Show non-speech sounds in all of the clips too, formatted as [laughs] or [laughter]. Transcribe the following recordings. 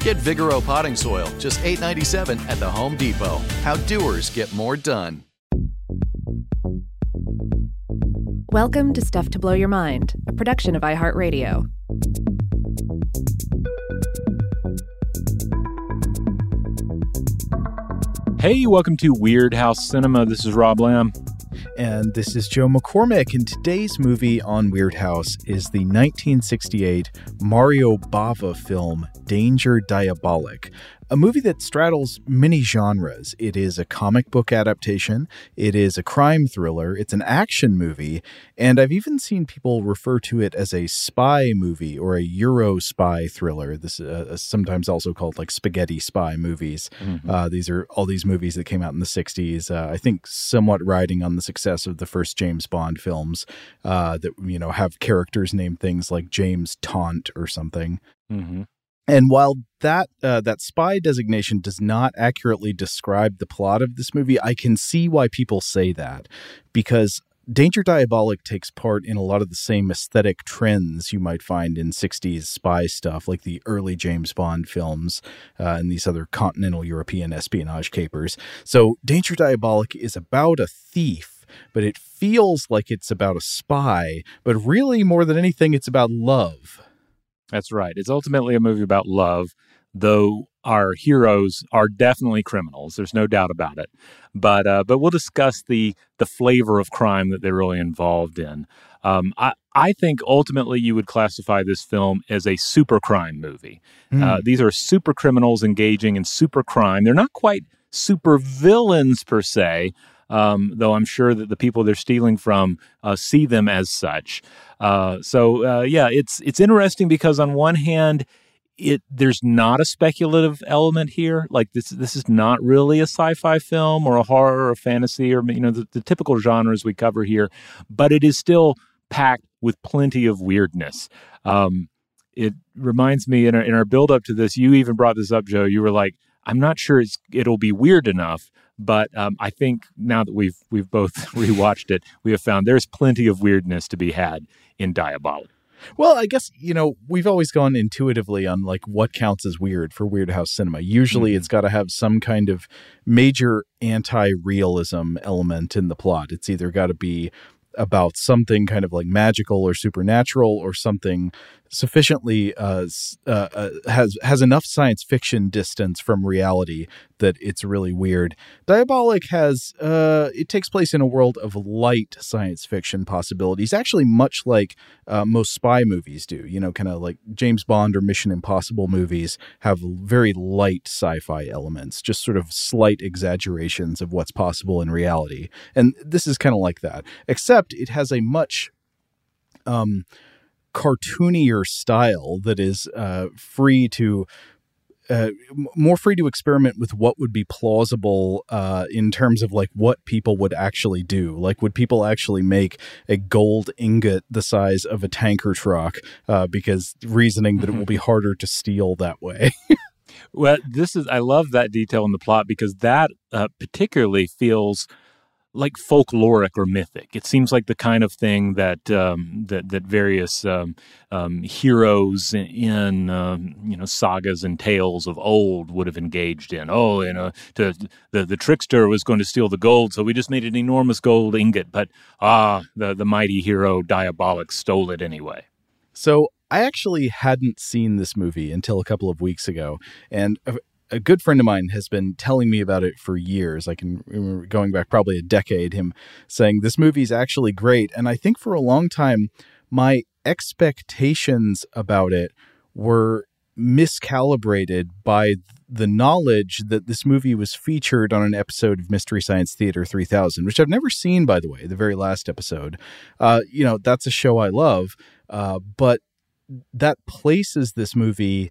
Get Vigoro potting soil, just $8.97 at the Home Depot. How doers get more done. Welcome to Stuff to Blow Your Mind, a production of iHeartRadio. Hey, welcome to Weirdhouse Cinema. This is Rob Lamb. And this is Joe McCormick. And today's movie on Weirdhouse is the 1968 Mario Bava film Danger Diabolik, a movie that straddles many genres. It is a comic book adaptation, it is a crime thriller, it's an action movie, and I've even seen people refer to it as a spy movie or a Euro spy thriller. This is uh, sometimes also called like spaghetti spy movies. Mm-hmm. Uh, these are all these movies that came out in the 60s, uh, I think somewhat riding on the success of the first James Bond films uh, that, you know, have characters named things like James Taunt or something. Mm-hmm. And while that uh, that spy designation does not accurately describe the plot of this movie, I can see why people say that because Danger Diabolik takes part in a lot of the same aesthetic trends you might find in 60s spy stuff, like the early James Bond films uh, and these other continental European espionage capers. So, Danger Diabolik is about a thief, but it feels like it's about a spy, but really, more than anything, it's about love. That's right. It's ultimately a movie about love, though our heroes are definitely criminals. There's no doubt about it. But uh, but we'll discuss the the flavor of crime that they're really involved in. Um, I I think ultimately you would classify this film as a super crime movie. Mm. Uh, these are super criminals engaging in super crime. They're not quite super villains per se, um, though I'm sure that the people they're stealing from uh, see them as such. Uh, so uh, yeah, it's it's interesting because on one hand, it there's not a speculative element here. Like this this is not really a sci-fi film or a horror or a fantasy or you know the, the typical genres we cover here, but it is still packed with plenty of weirdness. Um, it reminds me in our, in our build up to this, you even brought this up, Joe. You were like, I'm not sure it'll be weird enough, but um, I think now that we've we've both [laughs] rewatched it, we have found there's plenty of weirdness to be had in Diabolik. Well, I guess you know we've always gone intuitively on like what counts as weird for Weirdhouse cinema. Usually, mm-hmm. it's got to have some kind of major anti-realism element in the plot. It's either got to be about something kind of like magical or supernatural or something sufficiently uh, uh, uh, has has enough science fiction distance from reality that it's really weird. Diabolik has uh, it takes place in a world of light science fiction possibilities, actually much like uh, most spy movies do. You know, kind of like James Bond or Mission Impossible movies have very light sci-fi elements, just sort of slight exaggerations of what's possible in reality. And this is kind of like that, except it has a much um, cartoonier style that is uh, free to uh, more free to experiment with what would be plausible uh, in terms of like what people would actually do. Like, would people actually make a gold ingot the size of a tanker truck? Uh, because reasoning that it will [laughs] be harder to steal that way. [laughs] well, this is I love that detail in the plot because that uh, particularly feels like folkloric or mythic. It seems like the kind of thing that um, that that various um, um, heroes in um, you know sagas and tales of old would have engaged in. Oh, you know, to, the the trickster was going to steal the gold, so we just made an enormous gold ingot. But ah, the the mighty hero Diabolik stole it anyway. So I actually hadn't seen this movie until a couple of weeks ago, and uh, a good friend of mine has been telling me about it for years. I can remember going back probably a decade, him saying this movie's actually great. And I think for a long time, my expectations about it were miscalibrated by the knowledge that this movie was featured on an episode of Mystery Science Theater 3000, which I've never seen, by the way, the very last episode. Uh, you know, that's a show I love, uh, but that places this movie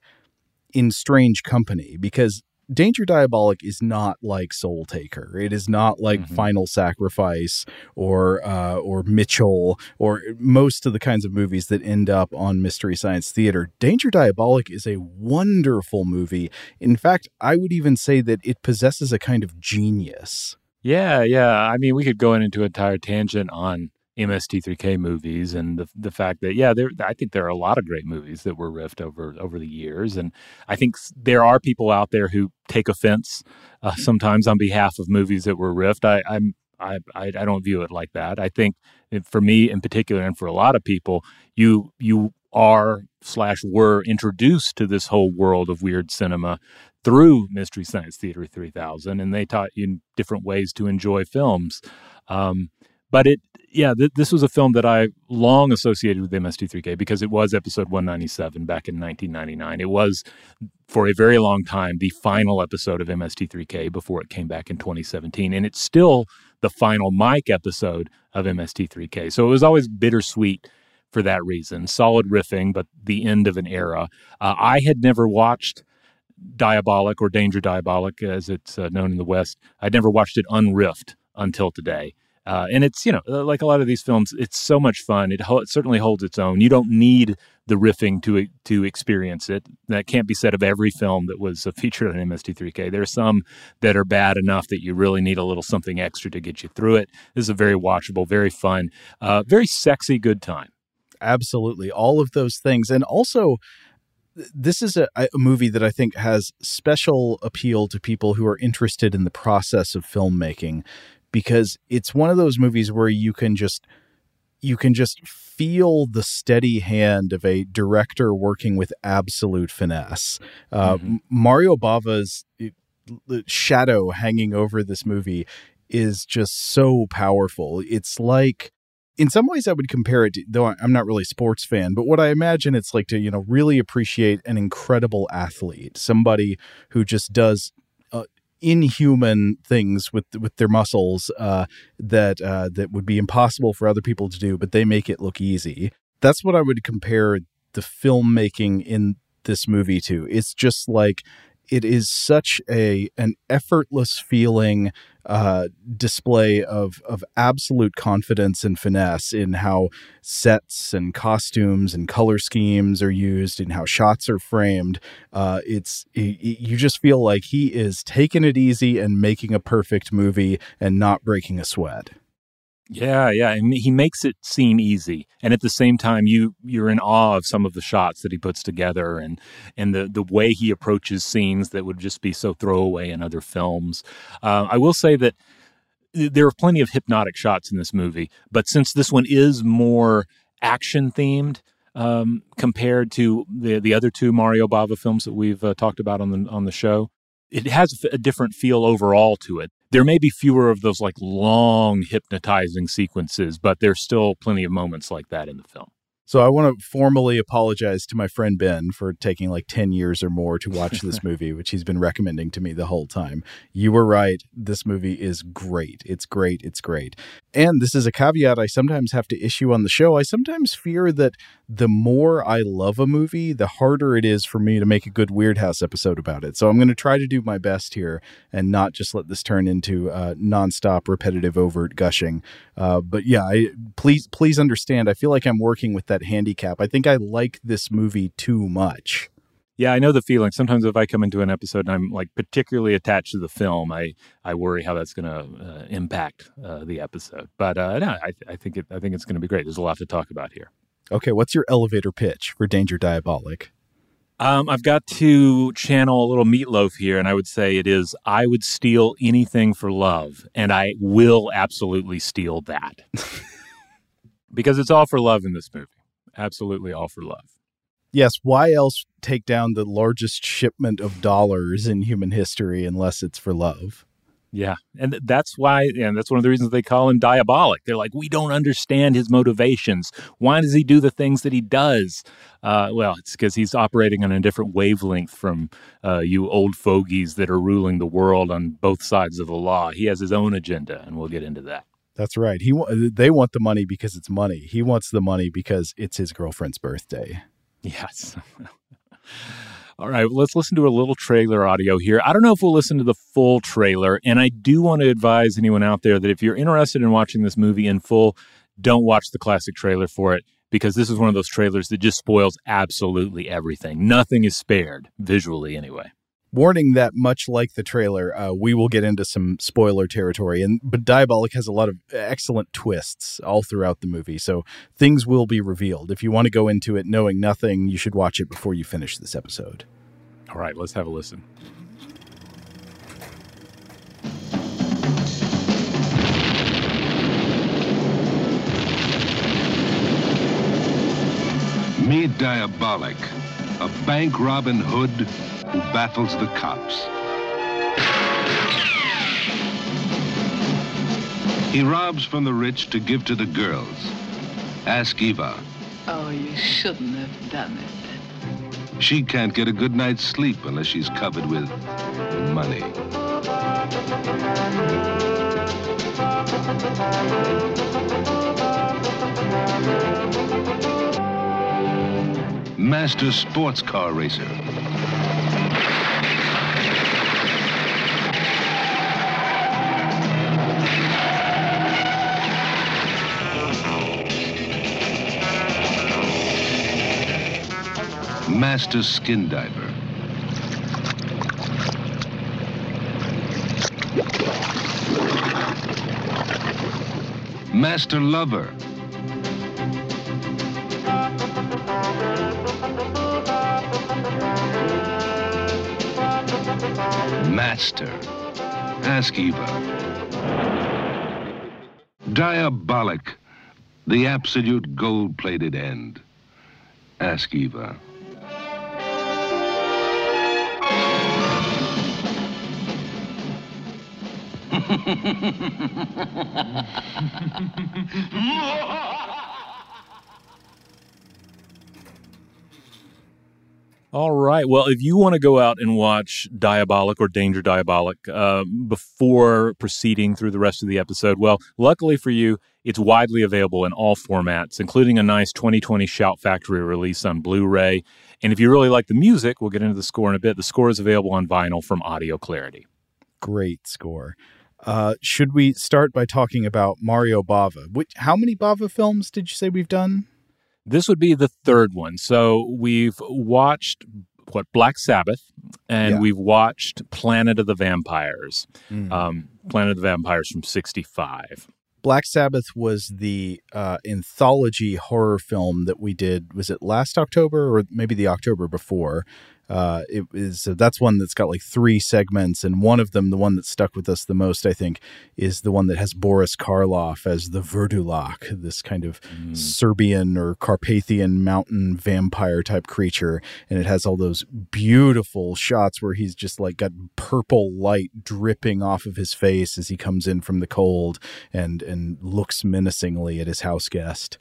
in strange company because Danger Diabolik is not like Soul Taker. It is not like mm-hmm. Final Sacrifice or uh, or Mitchell or most of the kinds of movies that end up on Mystery Science Theater. Danger Diabolik is a wonderful movie. In fact, I would even say that it possesses a kind of genius. Yeah, yeah. I mean, we could go into an entire tangent on MST3K movies and the the fact that yeah there I think there are a lot of great movies that were riffed over over the years. And I think there are people out there who take offense uh, sometimes on behalf of movies that were riffed. I I'm I, I, don't view it like that. I think for me in particular and for a lot of people you you are slash were introduced to this whole world of weird cinema through Mystery Science Theater 3000 and they taught you different ways to enjoy films. Um, but it yeah, th- this was a film that I long associated with MST3K because it was episode 197 back in 1999. It was, for a very long time, the final episode of MST3K before it came back in 2017. And it's still the final Mike episode of MST3K. So it was always bittersweet for that reason. Solid riffing, but the end of an era. Uh, I had never watched Diabolik or Danger Diabolik, as it's uh, known in the West. I'd never watched it unriffed until today. Uh, and it's you know uh, like a lot of these films, it's so much fun. It, ho- it, certainly holds its own. You don't need the riffing to to experience it. That can't be said of every film that was uh, [laughs] featured on MST3K. There are some that are bad enough that you really need a little something extra to get you through it. This is a very watchable, very fun, uh, very sexy, good time. Absolutely, all of those things, and also this is a, a, movie that I think has special appeal to people who are interested in the process of filmmaking because it's one of those movies where you can just you can just feel the steady hand of a director working with absolute finesse. Uh, mm-hmm. Mario Bava's shadow hanging over this movie is just so powerful. It's like in some ways I would compare it to, though I'm not really a sports fan, but what I imagine it's like to, you know, really appreciate an incredible athlete, somebody who just does inhuman things with with their muscles uh, that uh, that would be impossible for other people to do, but they make it look easy. That's what I would compare the filmmaking in this movie to. It's just like it is such a an effortless feeling uh, display of of absolute confidence and finesse in how sets and costumes and color schemes are used and how shots are framed. Uh, it's it, you just feel like he is taking it easy and making a perfect movie and not breaking a sweat. Yeah, yeah, and he makes it seem easy, and at the same time, you you're in awe of some of the shots that he puts together, and and the the way he approaches scenes that would just be so throwaway in other films. Uh, I will say that there are plenty of hypnotic shots in this movie, but since this one is more action themed um, compared to the the other two Mario Bava films that we've uh, talked about on the on the show, it has a different feel overall to it. There may be fewer of those like long hypnotizing sequences, but there's still plenty of moments like that in the film. So I want to formally apologize to my friend Ben for taking like 10 years or more to watch this [laughs] movie, which he's been recommending to me the whole time. You were right. This movie is great. It's great. It's great. And this is a caveat I sometimes have to issue on the show. I sometimes fear that the more I love a movie, the harder it is for me to make a good Weirdhouse episode about it. So I'm going to try to do my best here and not just let this turn into uh, nonstop, repetitive, overt gushing. Uh, but yeah, I, please, please understand. I feel like I'm working with that that handicap. I think I like this movie too much. Yeah, I know the feeling. Sometimes if I come into an episode and I'm like particularly attached to the film, I I worry how that's going to uh, impact uh, the episode. But uh, no, I, I think it I think it's going to be great. There's a lot to talk about here. Okay, what's your elevator pitch for Danger Diabolik? Um, I've got to channel a little Meat Loaf here, and I would say it is I would steal anything for love, and I will absolutely steal that [laughs] because it's all for love in this movie absolutely all for love. Yes, why else take down the largest shipment of dollars in human history unless it's for love? Yeah, and that's why, and that's one of the reasons they call him Diabolik. They're like, we don't understand his motivations. Why does he do the things that he does? Uh, well, it's because he's operating on a different wavelength from uh, you old fogies that are ruling the world on both sides of the law. He has his own agenda, and we'll get into that. That's right. He uh, they want the money because it's money. He wants the money because it's his girlfriend's birthday. Yes. [laughs] All right, let's listen to a little trailer audio here. I don't know if we'll listen to the full trailer, and I do want to advise anyone out there that if you're interested in watching this movie in full, don't watch the classic trailer for it because this is one of those trailers that just spoils absolutely everything. Nothing is spared, visually anyway warning that much like the trailer uh, we will get into some spoiler territory. And but diabolik has a lot of excellent twists all throughout the movie so things will be revealed. If you want to go into it knowing nothing you should watch it before you finish this episode. All right let's have a listen. Meet Diabolik, a bank Robin Hood who baffles the cops. He robs from the rich to give to the girls. Ask Eva. Oh, you shouldn't have done it. She can't get a good night's sleep unless she's covered with money. Master sports car racer. Master Skin Diver. Master Lover. Master. Ask Eva. Diabolik. The absolute gold-plated end. Ask Eva. [laughs] All right. Well, if you want to go out and watch Diabolik or Danger Diabolik uh, before proceeding through the rest of the episode, well, luckily for you, it's widely available in all formats, including a nice 2020 Shout Factory release on Blu ray. And if you really like the music, we'll get into the score in a bit. The score is available on vinyl from Audio Clarity. Great score. Uh, should we start by talking about Mario Bava? Which, how many Bava films did you say we've done? This would be the third one. So we've watched what Black Sabbath, and yeah. we've watched Planet of the Vampires. Mm. Um, Planet of the Vampires from '65. Black Sabbath was the uh, anthology horror film that we did. Was it last October or maybe the October before? Uh, it is uh, that's one that's got like three segments, and one of them, the one that stuck with us the most, I think, is the one that has Boris Karloff as the Wurdalak, this kind of mm. Serbian or Carpathian mountain vampire type creature, and it has all those beautiful shots where he's just like got purple light dripping off of his face as he comes in from the cold and and looks menacingly at his house guest.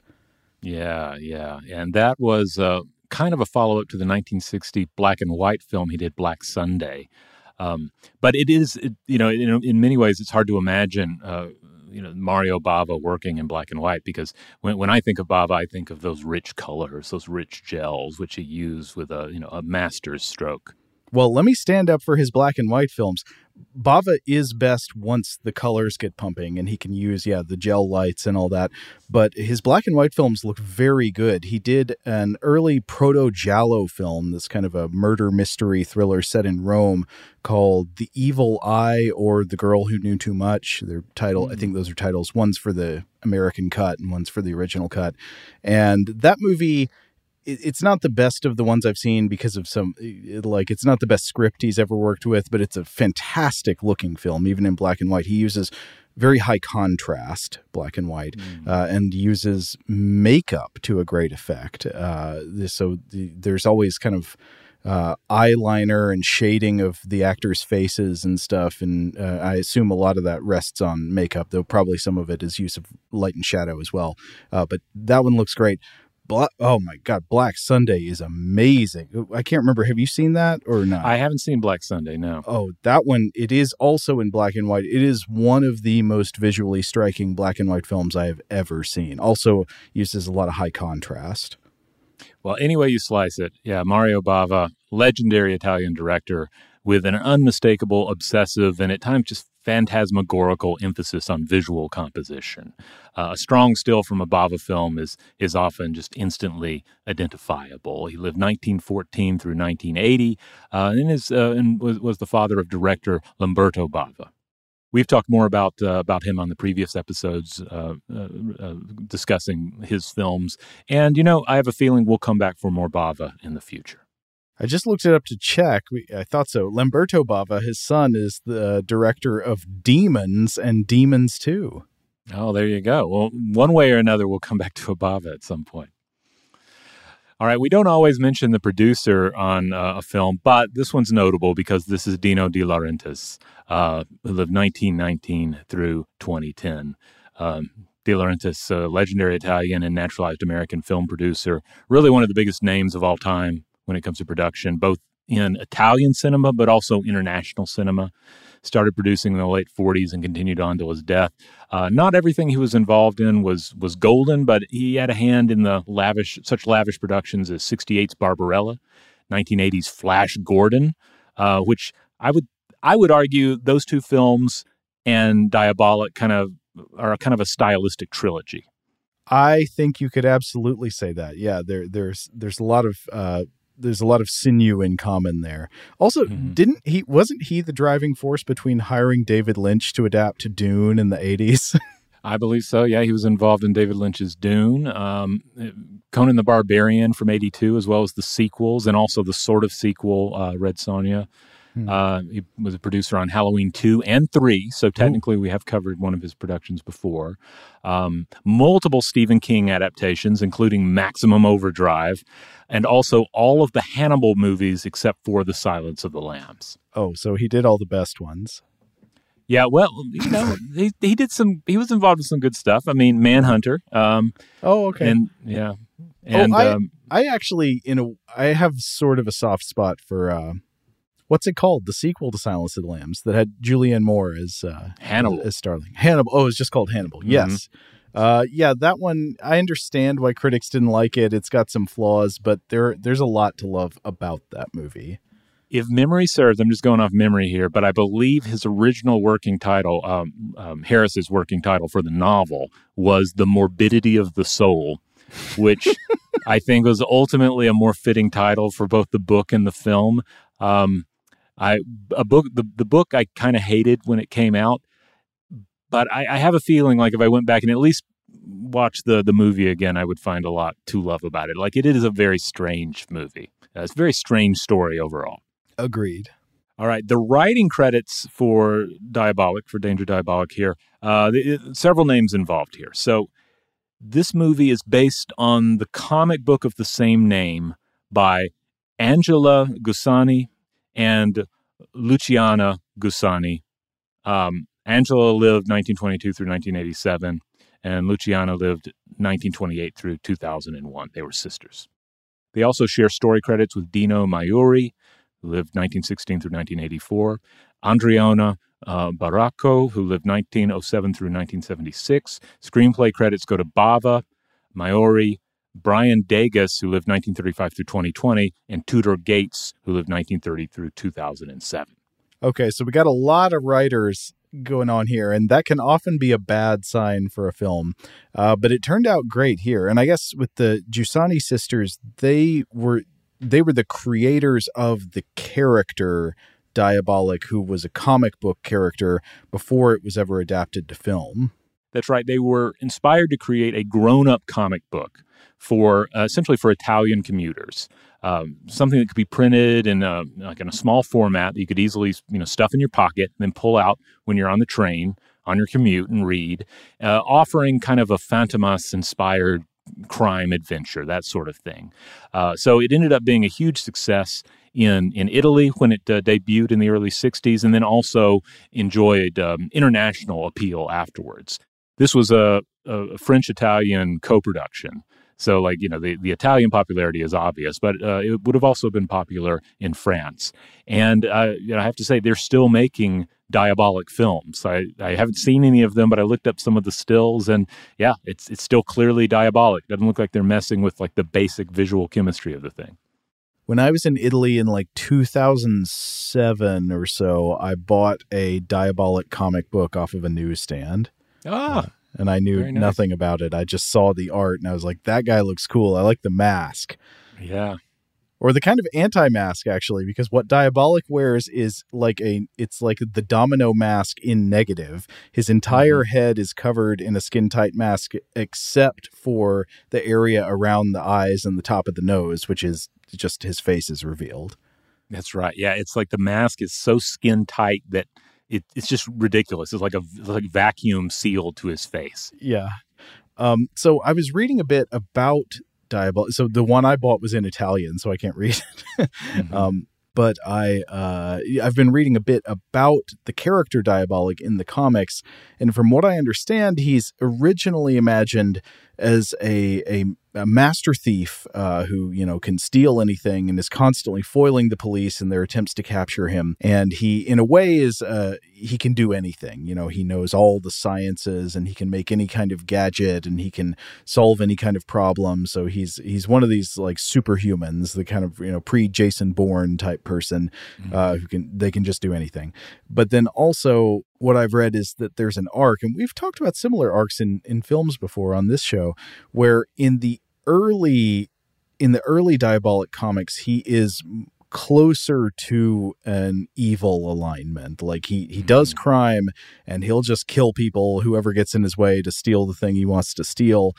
Yeah, yeah. And that was uh, kind of a follow up to the 1960 black and white film he did, Black Sunday. Um, but it is, it, you know, in, in, many ways, it's hard to imagine, uh, you know, Mario Bava working in black and white because when, when I think of Bava, I think of those rich colors, those rich gels, which he used with a, you know, a master's stroke. Well, let me stand up for his black and white films. Bava is best once the colors get pumping and he can use, yeah, the gel lights and all that. But his black and white films look very good. He did an early proto Giallo film, this kind of a murder mystery thriller set in Rome called The Evil Eye or The Girl Who Knew Too Much. Their title, mm-hmm. I think those are titles. One's for the American cut and one's for the original cut. And that movie it's not the best of the ones I've seen because of some like it's not the best script he's ever worked with, but it's a fantastic looking film, even in black and white. He uses very high contrast, black and white, mm. uh, and uses makeup to a great effect. Uh, so the, there's always kind of uh, eyeliner and shading of the actors' faces and stuff. And uh, I assume a lot of that rests on makeup, though probably some of it is use of light and shadow as well. Uh, but that one looks great. Black, oh my god, Black Sunday is amazing. I can't remember. Have you seen that or not? I haven't seen Black Sunday. No. Oh, that one. It is also in black and white. It is one of the most visually striking black and white films I have ever seen. Also uses a lot of high contrast. Well, any way you slice it, yeah, Mario Bava, legendary Italian director with an unmistakable, obsessive, and at times just phantasmagorical emphasis on visual composition. Uh, a strong still from a Bava film is is often just instantly identifiable. He lived 1914 through 1980, uh, and is uh, and was, was the father of director Lamberto Bava. We've talked more about uh, about him on the previous episodes, uh, uh, uh, discussing his films, and you know I have a feeling we'll come back for more Bava in the future. I just looked it up to check. I thought so. Lamberto Bava, his son, is the director of Demons and Demons 2. Oh, there you go. Well, one way or another, we'll come back to a Bava at some point. All right, we don't always mention the producer on uh, a film, but this one's notable because this is Dino De Laurentiis, uh, who lived 1919 through 2010. Um, De Laurentiis, a legendary Italian and naturalized American film producer, really one of the biggest names of all time when it comes to production, both in Italian cinema but also international cinema. Started producing in the late 40s and continued on till his death. Uh, not everything he was involved in was was golden, but he had a hand in the lavish, such lavish productions as '68's Barbarella, 1980's Flash Gordon, uh, which I would I would argue those two films and Diabolik kind of are kind of a stylistic trilogy. I think you could absolutely say that. Yeah, there there's there's a lot of uh, there's a lot of sinew in common there. Also, mm-hmm. didn't he wasn't he the driving force between hiring David Lynch to adapt to Dune in the 80s? [laughs] I believe so. Yeah, he was involved in David Lynch's Dune, um, Conan the Barbarian from '82, as well as the sequels, and also the sort of sequel, uh, Red Sonja. Hmm. Uh, he was a producer on Halloween 2 and 3, so technically Ooh. we have covered one of his productions before. Um, multiple Stephen King adaptations, including Maximum Overdrive, and also all of the Hannibal movies except for The Silence of the Lambs. Oh, so he did all the best ones. Yeah, well, you know, [laughs] he, he did some. He was involved with some good stuff. I mean, Manhunter. Um, oh, okay. And yeah, and oh, I, um, I actually, you know, I have sort of a soft spot for uh, what's it called? The sequel to Silence of the Lambs that had Julianne Moore as uh, Hannibal as, Starling. Hannibal. Oh, it's just called Hannibal. Mm-hmm. Yes. Uh, yeah, that one. I understand why critics didn't like it. It's got some flaws, but there there's a lot to love about that movie. If memory serves, I'm just going off memory here, but I believe his original working title, um, um, Harris's working title for the novel, was "The Morbidity of the Soul," which [laughs] I think was ultimately a more fitting title for both the book and the film. Um, I a book the, the book I kind of hated when it came out, but I, I, have a feeling like if I went back and at least watched the the movie again, I would find a lot to love about it. Like it is a very strange movie. Uh, it's a very strange story overall. Agreed. All right, the writing credits for Diabolik for Danger Diabolik here. Uh, it, several names involved here. So this movie is based on the comic book of the same name by Angela Giussani and Luciana Giussani. Um, Angela lived 1922 through 1987, and Luciana lived 1928 through 2001. They were sisters. They also share story credits with Dino Maiuri, who lived 1916 through 1984, Andriana uh, Baracco, who lived 1907 through 1976. Screenplay credits go to Bava, Maiuri, Brian Degas, who lived 1935 through 2020, and Tudor Gates, who lived 1930 through 2007. Okay, so we got a lot of writers going on here, and that can often be a bad sign for a film. Uh, but it turned out great here, and I guess with the Giussani sisters, they were they were the creators of the character Diabolik, who was a comic book character before it was ever adapted to film. That's right. They were inspired to create a grown-up comic book for uh, essentially for Italian commuters. Um, something that could be printed in a, like in a small format that you could easily you know stuff in your pocket and then pull out when you're on the train on your commute and read, uh, offering kind of a Fantomas inspired crime adventure, that sort of thing. Uh, so it ended up being a huge success in in Italy when it uh, debuted in the early '60s, and then also enjoyed um, international appeal afterwards. This was a, a French Italian co production. So, like, you know, the, the Italian popularity is obvious, but uh, it would have also been popular in France. And, uh, you know, I have to say, they're still making Diabolik films. I, I haven't seen any of them, but I looked up some of the stills, and yeah, it's it's still clearly Diabolik. Doesn't look like they're messing with like the basic visual chemistry of the thing. When I was in Italy in like 2007 or so, I bought a Diabolik comic book off of a newsstand. Ah. Uh, and I knew nice. nothing about it. I just saw the art and I was like, that guy looks cool. I like the mask. Yeah. Or the kind of anti-mask actually, because what Diabolik wears is like a it's like the domino mask in negative. His entire Mm-hmm. head is covered in a skin tight mask except for the area around the eyes and the top of the nose, which is just his face is revealed. That's right. Yeah, it's like the mask is so skin tight that it, it's just ridiculous. It's like a like vacuum sealed to his face. Yeah. Um, so I was reading a bit about Diabolik. So the one I bought was in Italian, so I can't read it. Mhm. um, but I uh, I've been reading a bit about the character Diabolik in the comics, and from what I understand, he's originally imagined as a a, a master thief uh, who you know can steal anything and is constantly foiling the police in their attempts to capture him. And he, in a way, is uh, he can do anything. You know, he knows all the sciences and he can make any kind of gadget and he can solve any kind of problem. So he's he's one of these like superhumans, the kind of you know pre Jason Bourne type person uh, who can they can just do anything. But then also what I've read is that there's an arc, and we've talked about similar arcs in in films before on this show, where in the early in the early Diabolik comics, he is closer to an evil alignment. Like he he does hmm. crime and he'll just kill people, whoever gets in his way to steal the thing he wants to steal.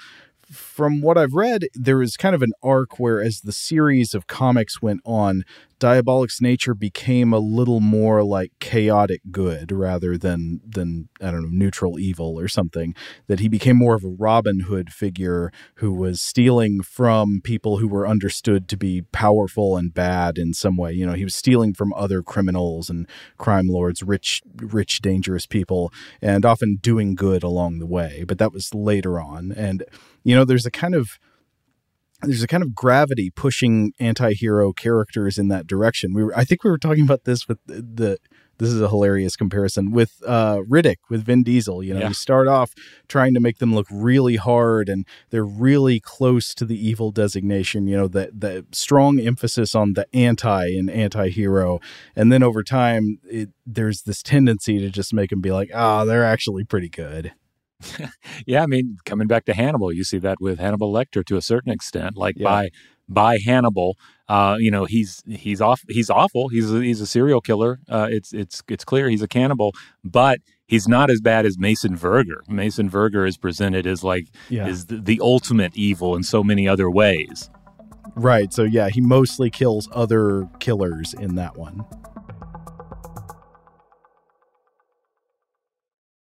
From what I've read, there is kind of an arc where as the series of comics went on, Diabolik's nature became a little more like chaotic good rather than than I don't know neutral evil or something. That he became more of a Robin Hood figure who was stealing from people who were understood to be powerful and bad in some way. You know, he was stealing from other criminals and crime lords, rich, rich, dangerous people, and often doing good along the way. But that was later on, and you know, there's a kind of there's a kind of gravity pushing anti-hero characters in that direction. We were, I think we were talking about this with the, the this is a hilarious comparison with uh, Riddick with Vin Diesel. You know, Yeah. you start off trying to make them look really hard, and they're really close to the evil designation. You know, the the strong emphasis on the anti and anti-hero, and then over time, it, there's this tendency to just make them be like, ah, they're actually pretty good. [laughs] Yeah, I mean, coming back to Hannibal, you see that with Hannibal Lecter to a certain extent. Like Yeah. by by Hannibal, uh, you know, he's he's off he's awful. He's a, he's a serial killer. Uh, it's it's it's clear he's a cannibal, but he's not as bad as Mason Verger. Mason Verger is presented as like Yeah. is the, the ultimate evil in so many other ways. Right. So yeah, he mostly kills other killers in that one.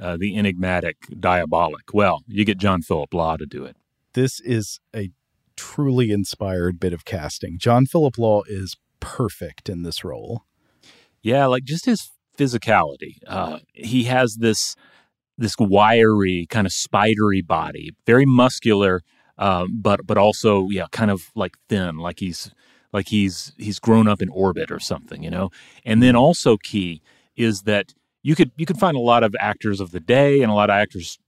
uh, the enigmatic Diabolik? Well, you get John Phillip Law to do it. This is a truly inspired bit of casting. John Phillip Law is perfect in this role. Yeah, like just his physicality. Uh, he has this this wiry, kind of spidery body, very muscular, um, but but also yeah, kind of like thin, like he's like he's he's grown up in orbit or something, you know. And then also key is that you could you could find a lot of actors of the day and a lot of actors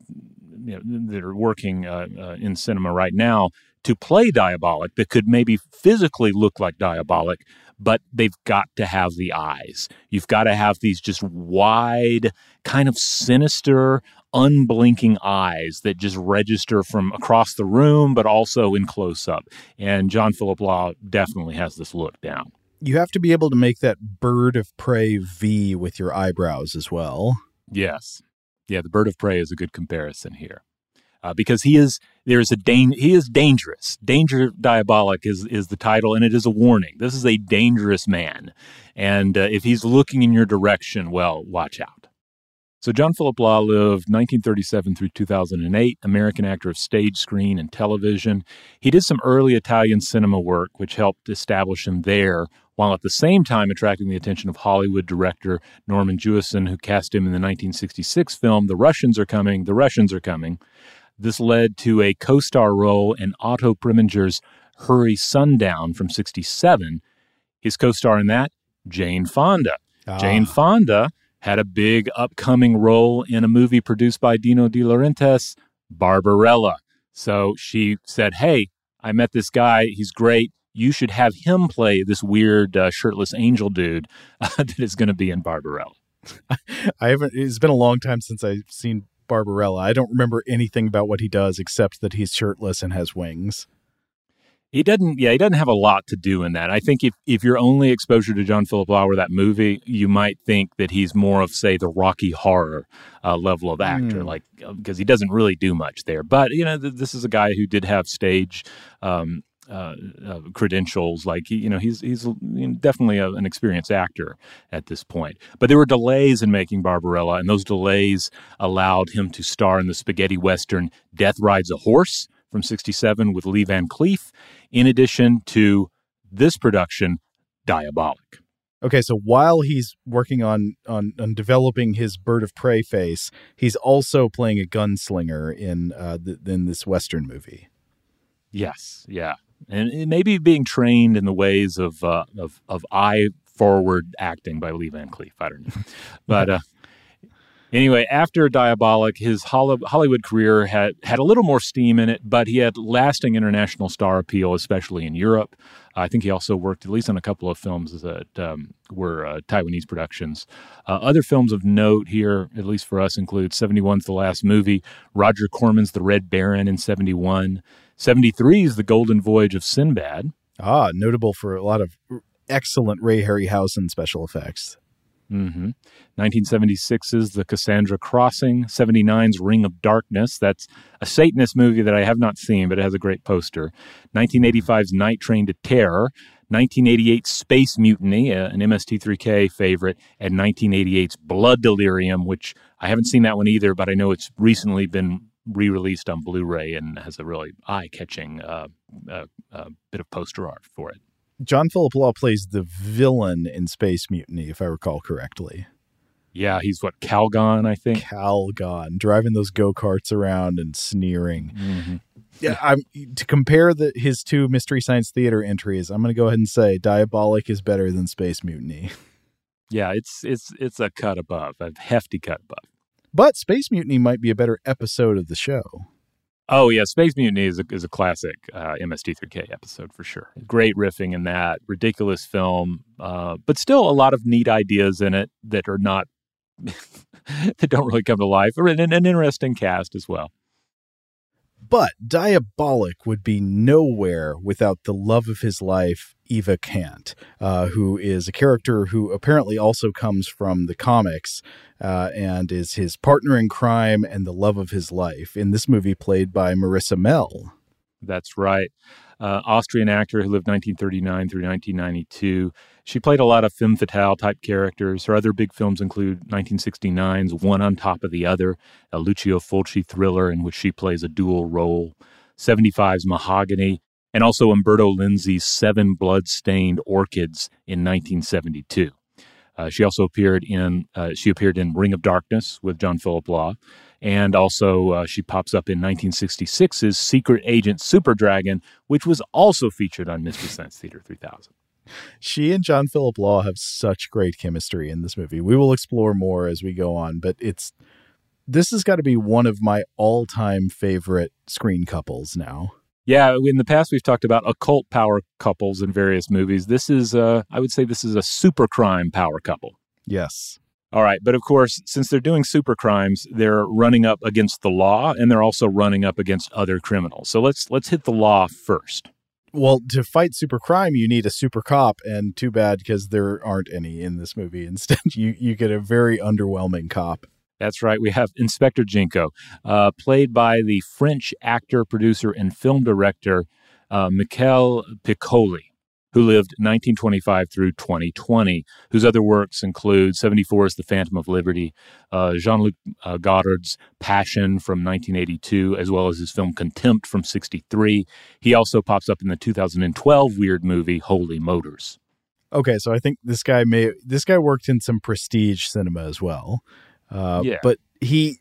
you know, that are working uh, uh, in cinema right now to play Diabolik that could maybe physically look like Diabolik but they've got to have the eyes. You've got to have these just wide kind of sinister unblinking eyes that just register from across the room but also in close up and John Phillip Law definitely has this look down you have to be able to make that bird of prey V with your eyebrows as well. Yes. Yeah, the bird of prey is a good comparison here. Uh, because he is there is a dan- he is dangerous. Danger Diabolik is is the title, and it is a warning. This is a dangerous man, and uh, if he's looking in your direction, well, watch out. So John Phillip Law lived 1937 through 2008, American actor of stage, screen, and television. He did some early Italian cinema work, which helped establish him there while at the same time attracting the attention of Hollywood director Norman Jewison, who cast him in the 1966 film The Russians Are Coming, The Russians Are Coming. This led to a co star role in Otto Preminger's Hurry Sundown from 67. His co star in that, Jane Fonda. Ah. Jane Fonda had a big upcoming role in a movie produced by Dino De Laurentiis, Barbarella. So she said, Hey, I met this guy. He's great. You should have him play this weird uh, shirtless angel dude [laughs] uh, that is going to be in Barbarella. [laughs] I haven't, it's been a long time since I've seen Barbarella. I don't remember anything about what he does except that he's shirtless and has wings. He doesn't. Yeah, he doesn't have a lot to do in that. I think if if your only exposure to John Phillip Lauer that movie, you might think that he's more of say the Rocky Horror uh, level of actor, mm. like because uh, he doesn't really do much there. But you know, th- this is a guy who did have stage. Um, uh, uh, credentials. Like you know, he's he's definitely a, an experienced actor at this point. But there were delays in making Barbarella, and those delays allowed him to star in the spaghetti western "Death Rides a Horse" from '67 with Lee Van Cleef, in addition to this production, Diabolik. Okay, so while he's working on, on on developing his bird of prey face, he's also playing a gunslinger in uh, the, in this western movie. Yes, yeah, and maybe being trained in the ways of uh, of of eye forward acting by Lee Van Cleef. I don't know, [laughs] but uh, Anyway, after Diabolik, his Hollywood career had, had a little more steam in it, but he had lasting international star appeal, especially in Europe. I think he also worked at least on a couple of films that um, were uh, Taiwanese productions. Uh, other films of note here, at least for us, include 71's The Last Movie, Roger Corman's The Red Baron in 71, 73 is The Golden Voyage of Sinbad. Ah, notable for a lot of excellent Ray Harryhausen special effects. Mm-hmm. 1976's The Cassandra Crossing, 79's Ring of Darkness. That's a Satanist movie that I have not seen, but it has a great poster. 1985's Night Train to Terror, 1988 Space Mutiny, an MST3K favorite, and 1988's Blood Delirium, which I haven't seen that one either, but I know it's recently been re-released on Blu-ray and has a really eye-catching uh, uh, uh bit of poster art for it. John Phillip Law plays the villain in Space Mutiny, if I recall correctly. Yeah, he's what Kalgan, I think. Kalgan, driving those go karts around and sneering. Mm-hmm. Yeah, I'm to compare the his two Mystery Science Theater entries. I'm going to go ahead and say Diabolik is better than Space Mutiny. Yeah, it's it's it's a cut above, a hefty cut above. But Space Mutiny might be a better episode of the show. Oh yeah, Space Mutiny is a, is a classic uh, MST3K episode for sure. Great riffing in that, ridiculous film, uh, but still a lot of neat ideas in it that are not [laughs] that don't really come to life, or an, an interesting cast as well. But Diabolik would be nowhere without the love of his life, Eva Kant, uh, who is a character who apparently also comes from the comics uh, and is his partner in crime and the love of his life. In this movie, played by Marisa Mell. That's right. Uh, Austrian actor who lived 1939 through 1992. She played a lot of femme fatale type characters. Her other big films include 1969's One on Top of the Other, a Lucio Fulci thriller in which she plays a dual role, 75's Mahogany, and also Umberto Lenzi's Seven Blood-Stained Orchids in 1972. Uh, she also appeared in uh, she appeared in Ring of Darkness with John Phillip Law, and also uh, she pops up in 1966's Secret Agent Super Dragon, which was also featured on Mystery Science Theater 3000. She and John Phillip Law have such great chemistry in this movie. We will explore more as we go on, but it's this has got to be one of my all-time favorite screen couples now. Yeah, in the past we've talked about occult power couples in various movies. This is, uh, I would say, this is a super crime power couple. Yes. All right, but of course, since they're doing super crimes, they're running up against the law, and they're also running up against other criminals. So let's let's hit the law first. Well, to fight super crime, you need a super cop, and too bad because there aren't any in this movie. [laughs] Instead, you you get a very underwhelming cop. That's right. We have Inspector Ginko, uh, played by the French actor, producer, and film director uh, Michel Piccoli, who lived 1925 through 2020, whose other works include 74's The Phantom of Liberty, uh, Jean Luc uh, Godard's Passion from 1982, as well as his film Contempt from 63. He also pops up in the 2012 weird movie Holy Motors. Okay, so I think this guy may this guy worked in some prestige cinema as well. Uh, Yeah. But he,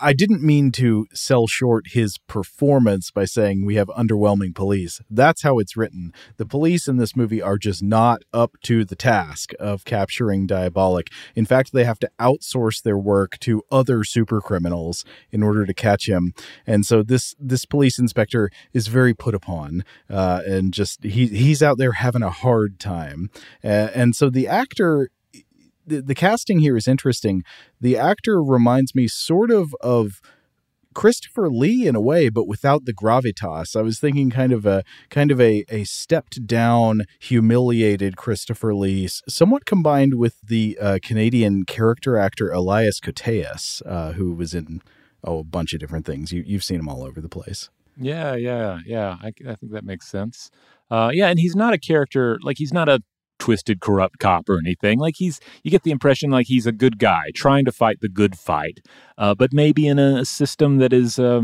I didn't mean to sell short his performance by saying we have underwhelming police. That's how it's written. The police in this movie are just not up to the task of capturing Diabolik. In fact, they have to outsource their work to other super criminals in order to catch him. And so this this police inspector is very put upon, uh, and just he he's out there having a hard time. Uh, and so the actor the, casting here is interesting. The actor reminds me sort of of Christopher Lee in a way, but without the gravitas. I was thinking kind of a kind of a a stepped down, humiliated Christopher Lee, somewhat combined with the uh, Canadian character actor Elias Koteas, uh, who was in oh a bunch of different things. You you've seen him all over the place. Yeah, yeah, yeah. I, I think that makes sense. Uh, yeah, and he's not a character like he's not a twisted, corrupt cop or anything. Like he's, you get the impression like he's a good guy trying to fight the good fight, uh, but maybe in a, system that is uh,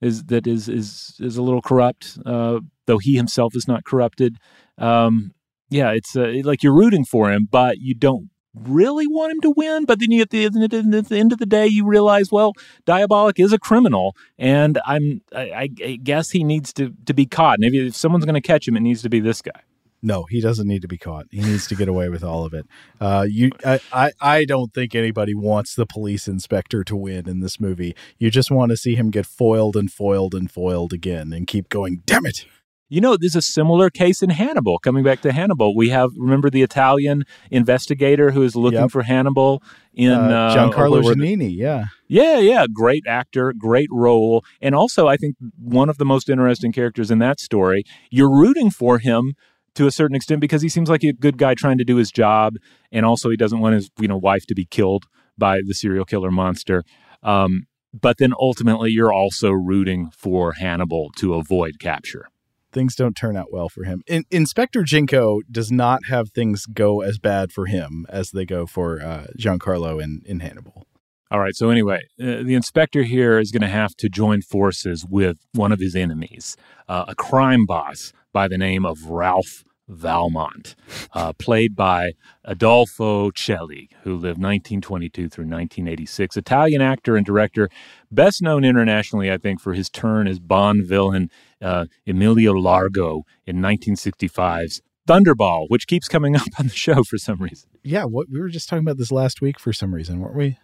is that is is is a little corrupt. Uh, though he himself is not corrupted. Um, yeah, it's uh, like you're rooting for him, but you don't really want him to win. But then you at the, at the end of the day, you realize, well, Diabolik is a criminal, and I'm I, I guess he needs to to be caught. And if, if someone's going to catch him, it needs to be this guy. No, he doesn't need to be caught. He needs to get away with all of it. Uh, you, I, I, I don't think anybody wants the police inspector to win in this movie. You just want to see him get foiled and foiled and foiled again, and keep going. Damn it! You know, there's a similar case in Hannibal. Coming back to Hannibal, we have remember the Italian investigator who is looking Yep. for Hannibal in Uh, uh, Giancarlo where- Giannini. Yeah, Yeah, yeah, great actor, great role, and also I think one of the most interesting characters in that story. You're rooting for him to a certain extent because he seems like a good guy trying to do his job, and also he doesn't want his you know wife to be killed by the serial killer monster. Um, but then ultimately, you're also rooting for Hannibal to avoid capture. things don't turn out well for him. In, Inspector Ginko does not have things go as bad for him as they go for uh, Giancarlo in in Hannibal. All right. So anyway, uh, the inspector here is going to have to join forces with one of his enemies, uh, a crime boss by the name of Ralph Valmont, uh, played by Adolfo Celi, who lived 1922 through 1986. Italian actor and director, best known internationally, I think, for his turn as Bond villain uh, Emilio Largo in 1965's Thunderball, which keeps coming [laughs] up on the show for some reason. Yeah, what we were just talking about this last week for some reason, weren't we?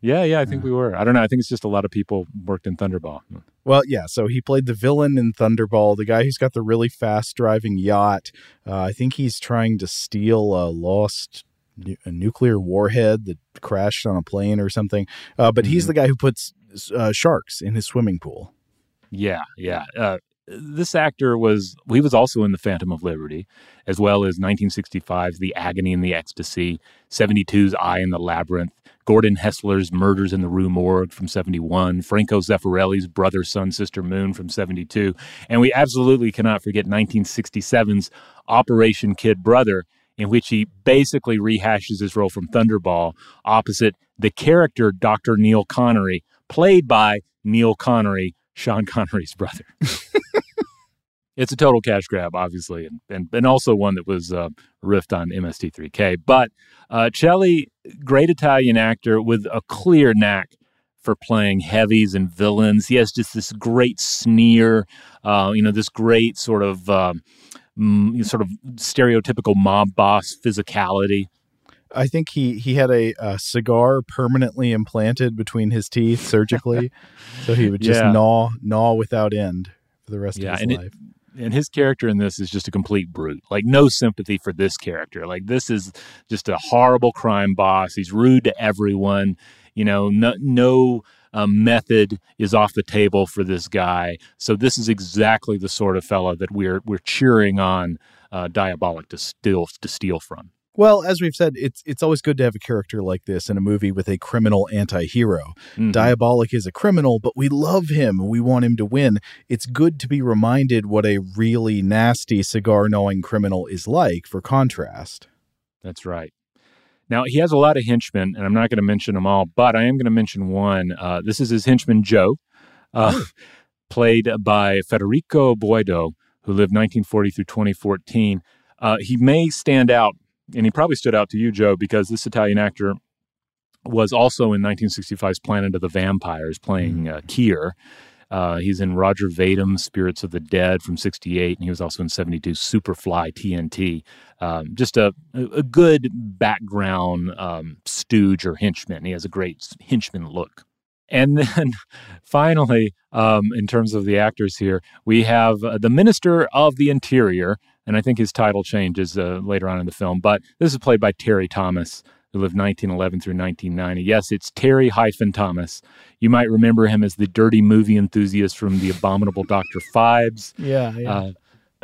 Yeah, yeah, I think we were. I don't know. I think it's just a lot of people worked in Thunderball. Well, yeah. So he played the villain in Thunderball, the guy who's got the really fast driving yacht. Uh, I think he's trying to steal a lost a nuclear warhead that crashed on a plane or something. Uh, but he's the guy who puts uh, sharks in his swimming pool. Yeah, yeah. Uh, this actor was he was also in the Phantom of Liberty, as well as 1965's The Agony and the Ecstasy, 72's Eye in the Labyrinth, Gordon Hessler's Murders in the Rue Morgue from 71, Franco Zeffirelli's Brother, Sun, Sister Moon from 72, and we absolutely cannot forget 1967's Operation Kid Brother, in which he basically rehashes his role from Thunderball opposite the character Dr. Neil Connery, played by Neil Connery, Sean Connery's brother. [laughs] it's a total cash grab, obviously, and, and, and also one that was uh, riffed on MST3K. But uh, Celi, great Italian actor with a clear knack for playing heavies and villains. He has just this great sneer, uh, you know, this great sort of um, mm, sort of stereotypical mob boss physicality. I think he he had a, a cigar permanently implanted between his teeth surgically, so he would just Yeah. gnaw gnaw without end for the rest Yeah, of his and it- life. and his character in this is just a complete brute. Like no sympathy for this character. Like this is just a horrible crime boss. He's rude to everyone. You know, no, no um, method is off the table for this guy. So this is exactly the sort of fella that we're we're cheering on uh, Diabolik to steal to steal from. Well, as we've said, it's it's always good to have a character like this in a movie with a criminal anti-hero. Mhm. Diabolik is a criminal, but we love him. We want him to win. It's good to be reminded what a really nasty cigar-knowing criminal is like for contrast. That's right. Now he has a lot of henchmen, and I'm not going to mention them all, but I am going to mention one. Uh, this is his henchman Joe, uh, [laughs] played by Federico Boido, who lived 1940 through 2014. Uh, he may stand out, and he probably stood out to you, Joe, because this Italian actor was also in 1965's Planet of the Vampires, playing uh, Keir. Uh, he's in Roger Vadim's Spirits of the Dead from 68, and he was also in 72 Superfly TNT. Um, just a, a good background um, stooge or henchman. He has a great henchman look. And [laughs] then finally, um, in terms of the actors here, we have uh, the Minister of the Interior, and I think his title changes uh, later on in the film, but this is played by Terry Thomas who lived 1911 through 1990. Yes, it's Terry hyphen Thomas. You might remember him as the dirty movie enthusiast from The Abominable Dr. Phibes. Yeah, yeah. Uh,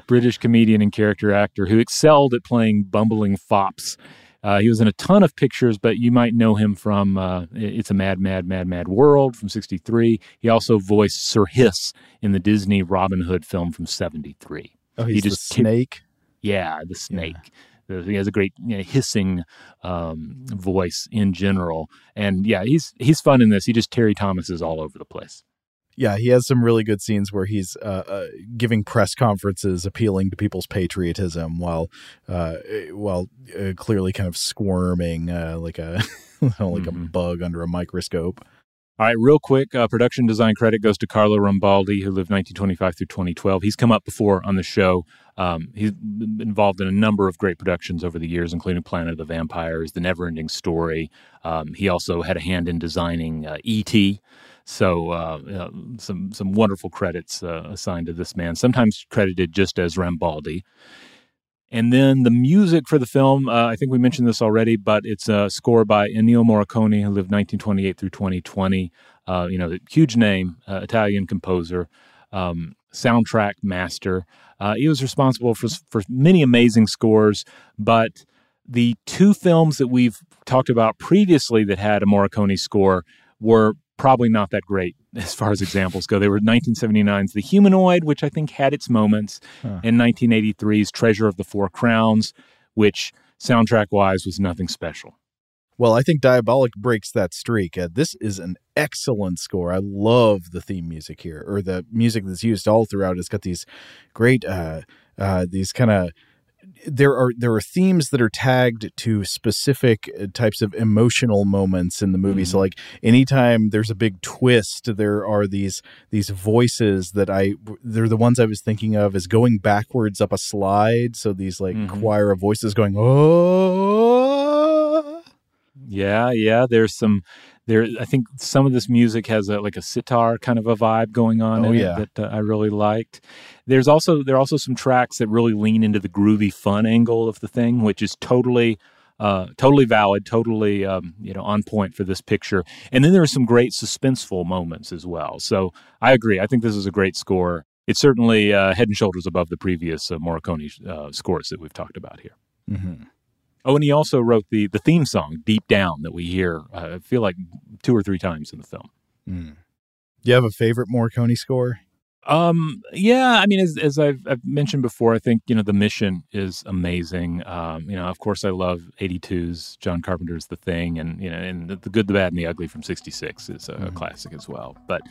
British comedian and character actor who excelled at playing bumbling fops. Uh, he was in a ton of pictures, but you might know him from uh, It's a Mad, Mad, Mad, Mad World from 63. He also voiced Sir Hiss in the Disney Robin Hood film from 73. Oh, he's he just the snake? yeah, the snake. Yeah. He has a great you know, hissing um, voice in general, and yeah, he's he's fun in this. He just Terry Thomas is all over the place. Yeah, he has some really good scenes where he's uh, uh, giving press conferences, appealing to people's patriotism, while uh, while uh, clearly kind of squirming uh, like a [laughs] like mm-hmm. a bug under a microscope. All right, real quick, uh, production design credit goes to Carlo Rambaldi, who lived 1925 through 2012. He's come up before on the show. Um, he's been involved in a number of great productions over the years, including Planet of the Vampires, The Neverending Story. Um, he also had a hand in designing uh, E.T., so uh, uh, some some wonderful credits uh, assigned to this man, sometimes credited just as Rambaldi. And then the music for the film, uh, I think we mentioned this already, but it's a score by Ennio Morricone, who lived 1928 through 2020. Uh, you know, huge name, uh, Italian composer, um, soundtrack master. Uh, he was responsible for, for many amazing scores, but the two films that we've talked about previously that had a Morricone score were probably not that great [laughs] as far as examples go. They were 1979's The Humanoid, which I think had its moments, huh. and 1983's Treasure of the Four Crowns, which soundtrack wise was nothing special. Well, I think Diabolik breaks that streak. Uh, this is an excellent score. I love the theme music here, or the music that's used all throughout. It's got these great, uh, uh, these kind of there are there are themes that are tagged to specific uh, types of emotional moments in the movie. Mm-hmm. So like anytime there's a big twist, there are these these voices that I they're the ones I was thinking of as going backwards up a slide. So these like mm-hmm. choir of voices going oh yeah yeah. There's some there i think some of this music has a, like a sitar kind of a vibe going on oh, yeah. that uh, i really liked there's also there are also some tracks that really lean into the groovy fun angle of the thing which is totally uh, totally valid, totally um, you know on point for this picture. And then there are some great suspenseful moments as well. So I agree. I think this is a great score. It's certainly uh, head and shoulders above the previous uh, Morricone uh, scores that we've talked about here. Mm-hmm. Oh, and he also wrote the the theme song "Deep Down" that we hear. Uh, I feel like two or three times in the film. Mm. Do you have a favorite Morricone score? Um, yeah, I mean, as, as I've, I've, mentioned before, I think you know the mission is amazing. Um, you know, of course, I love '82's John Carpenter's The Thing, and you know, and the, the Good, the Bad, and the Ugly from '66 is a, mm. a classic as well. But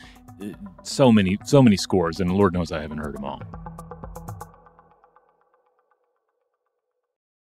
uh, so many, so many scores, and Lord knows I haven't heard them all.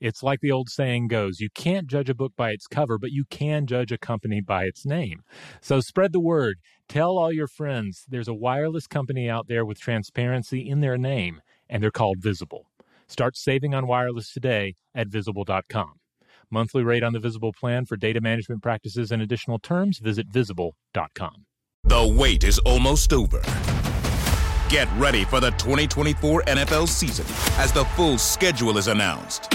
It's like the old saying goes you can't judge a book by its cover, but you can judge a company by its name. So spread the word. Tell all your friends there's a wireless company out there with transparency in their name, and they're called Visible. Start saving on wireless today at visible.com. Monthly rate on the Visible plan for data management practices and additional terms, visit visible.com. The wait is almost over. Get ready for the 2024 NFL season as the full schedule is announced.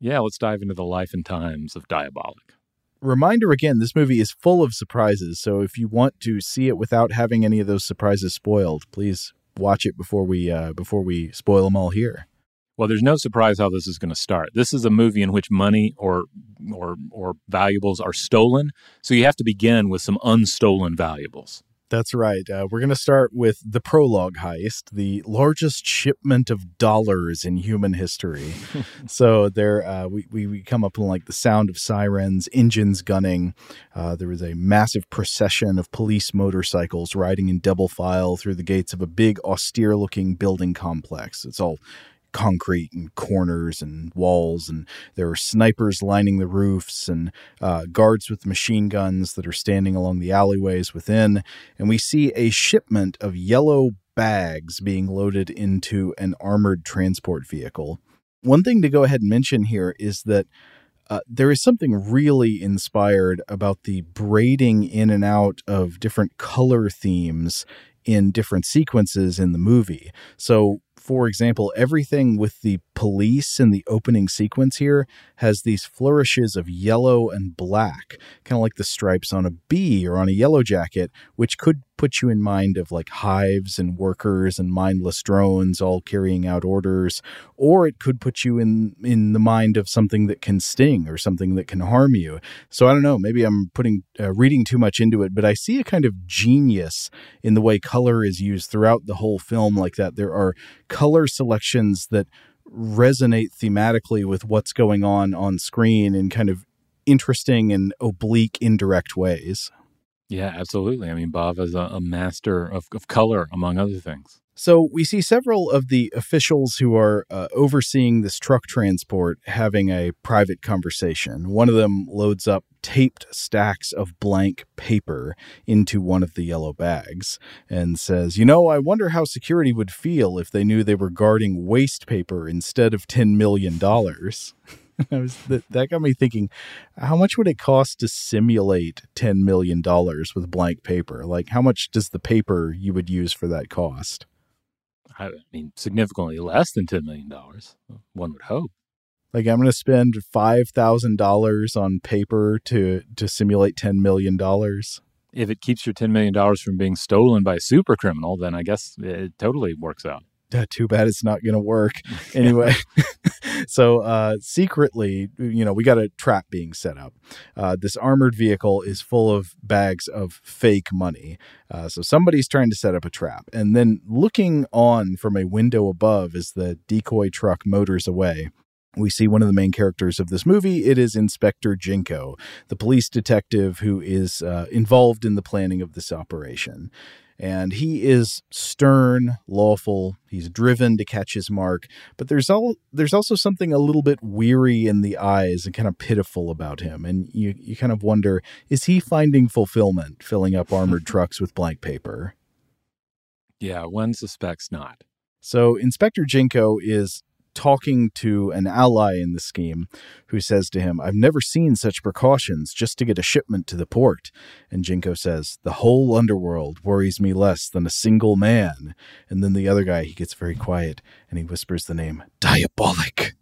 Yeah, let's dive into the life and times of Diabolik. Reminder again, this movie is full of surprises, so if you want to see it without having any of those surprises spoiled, please watch it before we uh, before we spoil them all here. Well, there's no surprise how this is going to start. This is a movie in which money or or or valuables are stolen, so you have to begin with some unstolen valuables. That's right. Uh, we're going to start with the prologue heist, the largest shipment of dollars in human history. [laughs] so there, uh, we, we, we come up on like the sound of sirens, engines gunning. Uh, there was a massive procession of police motorcycles riding in double file through the gates of a big, austere-looking building complex. It's all concrete and corners and walls, and there are snipers lining the roofs and uh, guards with machine guns that are standing along the alleyways within. And we see a shipment of yellow bags being loaded into an armored transport vehicle. One thing to go ahead and mention here is that. Uh, there is something really inspired about the braiding in and out of different color themes in different sequences in the movie. So for example, everything with the police in the opening sequence here has these flourishes of yellow and black, kind of like the stripes on a bee or on a yellow jacket, which could put you in mind of like hives and workers and mindless drones all carrying out orders, or it could put you in in the mind of something that can sting or something that can harm you. So I don't know, maybe I'm putting uh, reading too much into it, but I see a kind of genius in the way color is used throughout the whole film like that. There are color selections that resonate thematically with what's going on on screen in kind of interesting and oblique indirect ways. Yeah, absolutely. I mean, Bava is a, a master of, of color, among other things. So we see several of the officials who are uh, overseeing this truck transport having a private conversation. One of them loads up taped stacks of blank paper into one of the yellow bags and says, You know, I wonder how security would feel if they knew they were guarding waste paper instead of $10 million. [laughs] [laughs] I was that, that got me thinking, how much would it cost to simulate ten million dollars with blank paper? Like, how much does the paper you would use for that cost? I mean, significantly less than ten million dollars. One would hope. Like, I'm going to spend five thousand dollars on paper to to simulate ten million dollars. If it keeps your ten million dollars from being stolen by a super criminal, then I guess it totally works out [laughs] too bad it's not going to work [laughs] anyway. [laughs] so uh, secretly, you know, we got a trap being set up. Uh, this armored vehicle is full of bags of fake money. Uh, so somebody's trying to set up a trap, and then looking on from a window above as the decoy truck motors away. We see one of the main characters of this movie. It is Inspector Ginko, the police detective who is uh, involved in the planning of this operation. And he is stern, lawful. He's driven to catch his mark, but there's all there's also something a little bit weary in the eyes and kind of pitiful about him. And you you kind of wonder, is he finding fulfillment filling up armored [laughs] trucks with blank paper? Yeah, one suspects not. So Inspector Ginko is talking to an ally in the scheme who says to him, I've never seen such precautions just to get a shipment to the port. And Ginko says, The whole underworld worries me less than a single man. And then the other guy, he gets very quiet and he whispers the name Diabolik.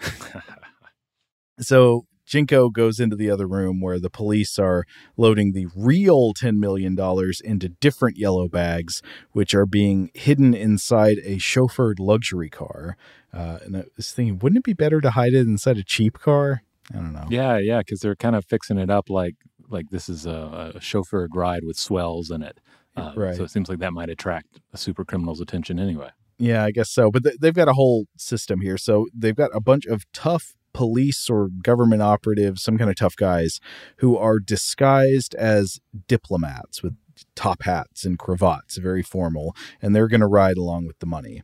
[laughs] so Ginko goes into the other room where the police are loading the real $10 million into different yellow bags, which are being hidden inside a chauffeured luxury car. Uh, and I was thinking, wouldn't it be better to hide it inside a cheap car? I don't know. Yeah, yeah, because they're kind of fixing it up like like this is a, a chauffeured ride with swells in it. Uh, right. So it seems like that might attract a super criminal's attention anyway. Yeah, I guess so. But th- they've got a whole system here. So they've got a bunch of tough police or government operatives, some kind of tough guys who are disguised as diplomats with top hats and cravats, very formal, and they're going to ride along with the money.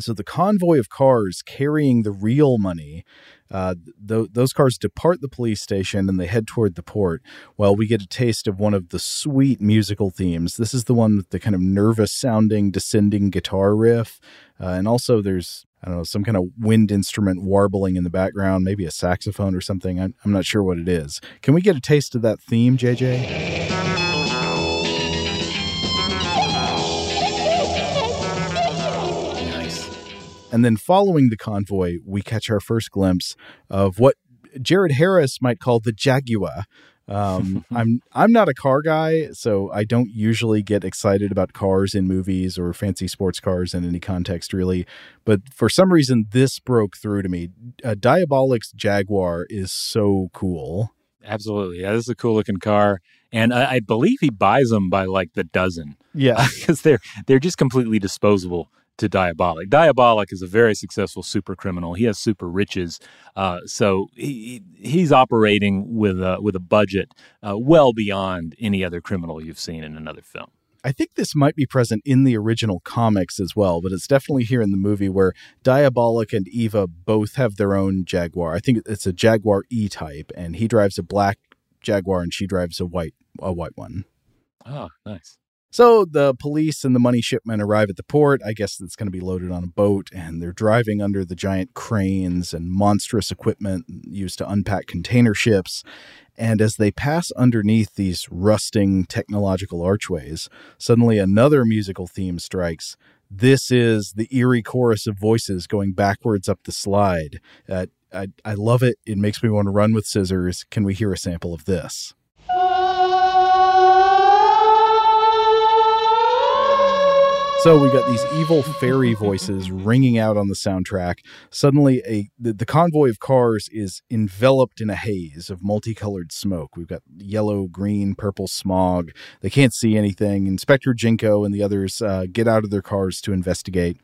So the convoy of cars carrying the real money, uh, th- those cars depart the police station and they head toward the port. While we get a taste of one of the sweet musical themes. This is the one with the kind of nervous sounding descending guitar riff, uh, and also there's I don't know, some kind of wind instrument warbling in the background, maybe a saxophone or something. I'm, I'm not sure what it is. Can we get a taste of that theme, JJ? Nice. And then following the convoy, we catch our first glimpse of what Jared Harris might call the Jaguar, um, [laughs] I'm I'm not a car guy, so I don't usually get excited about cars in movies or fancy sports cars in any context, really. But for some reason, this broke through to me. Uh, Diabolik's Jaguar is so cool. Absolutely, yeah, this is a cool looking car, and I, I believe he buys them by like the dozen. Yeah, [laughs] because they're they're just completely disposable to Diabolik. Diabolik is a very successful super criminal. He has super riches, uh, so he, he's operating with a, with a budget uh, well beyond any other criminal you've seen in another film. I think this might be present in the original comics as well, but it's definitely here in the movie where Diabolik and Eva both have their own Jaguar. I think it's a Jaguar E type, and he drives a black Jaguar and she drives a white a white one. Oh, nice. So the police and the money shipment arrive at the port. I guess it's going to be loaded on a boat, and they're driving under the giant cranes and monstrous equipment used to unpack container ships. And as they pass underneath these rusting technological archways, suddenly another musical theme strikes. This is the eerie chorus of voices going backwards up the slide. Uh, I, I love it. It makes me want to run with scissors. Can we hear a sample of this? So we got these evil fairy voices ringing out on the soundtrack. Suddenly, a the, the, convoy of cars is enveloped in a haze of multicolored smoke. We've got yellow, green, purple smog. They can't see anything. Inspector Ginko and the others uh, get out of their cars to investigate.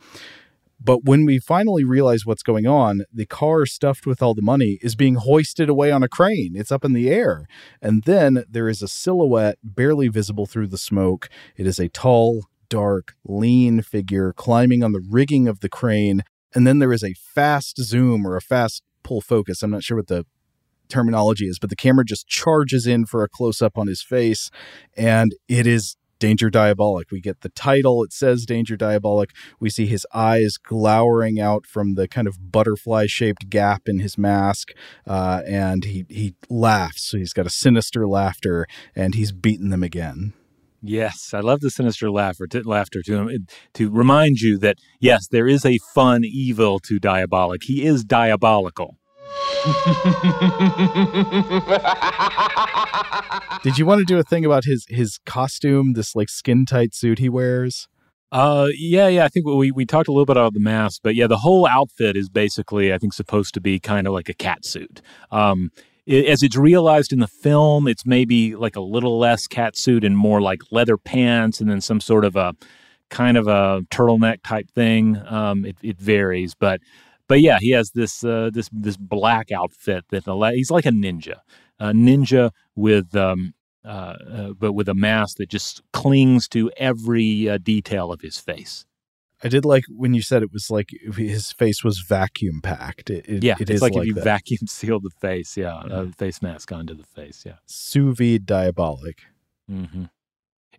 But when we finally realize what's going on, the car stuffed with all the money is being hoisted away on a crane. It's up in the air. And then there is a silhouette barely visible through the smoke. It is a tall, dark, lean figure climbing on the rigging of the crane. And then there is a fast zoom or a fast pull focus. I'm not sure what the terminology is, but the camera just charges in for a close up on his face. And it is Danger Diabolik. We get the title, it says Danger Diabolik. We see his eyes glowering out from the kind of butterfly shaped gap in his mask. Uh, and he, he laughs. So he's got a sinister laughter and he's beaten them again. Yes, I love the sinister laughter to, laughter to to remind you that yes, there is a fun evil to diabolic. He is diabolical. [laughs] Did you want to do a thing about his his costume, this like skin tight suit he wears? Uh, yeah, yeah. I think we we talked a little bit about the mask, but yeah, the whole outfit is basically, I think, supposed to be kind of like a cat suit. Um, as it's realized in the film, it's maybe like a little less cat suit and more like leather pants, and then some sort of a kind of a turtleneck type thing. Um, it, it varies, but but yeah, he has this uh, this this black outfit that he's like a ninja, a ninja with um, uh, uh, but with a mask that just clings to every uh, detail of his face. I did like when you said it was like his face was vacuum packed. It, it, yeah, it it's is like, like if you that. vacuum [laughs] sealed the face. Yeah, a face mask onto the face. Yeah, sous vide diabolic. hmm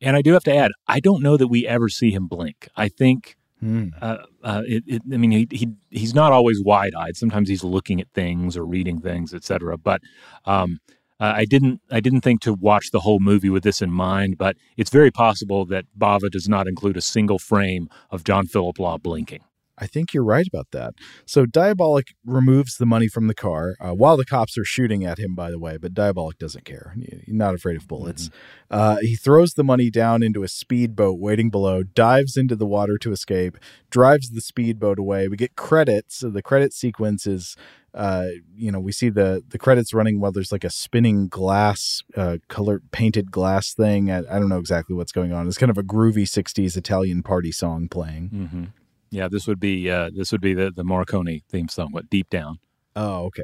And I do have to add, I don't know that we ever see him blink. I think. Hmm. Uh, uh, it, it, I mean, he, he he's not always wide eyed. Sometimes he's looking at things or reading things, etc. But um, uh, I didn't I didn't think to watch the whole movie with this in mind. But it's very possible that Bava does not include a single frame of John Phillip Law blinking. I think you're right about that. So Diabolik removes the money from the car uh, while the cops are shooting at him, by the way, but Diabolik doesn't care. He's not afraid of bullets. Uh, he throws the money down into a speedboat waiting below, dives into the water to escape, drives the speedboat away. We get credits. So the credit sequence is. Uh, you know, we see the the credits running while there's like a spinning glass, uh, color painted glass thing. I, I don't know exactly what's going on. It's kind of a groovy '60s Italian party song playing. Mm-hmm. Yeah, this would be uh, this would be the the Morricone theme song. What deep down? Oh, okay.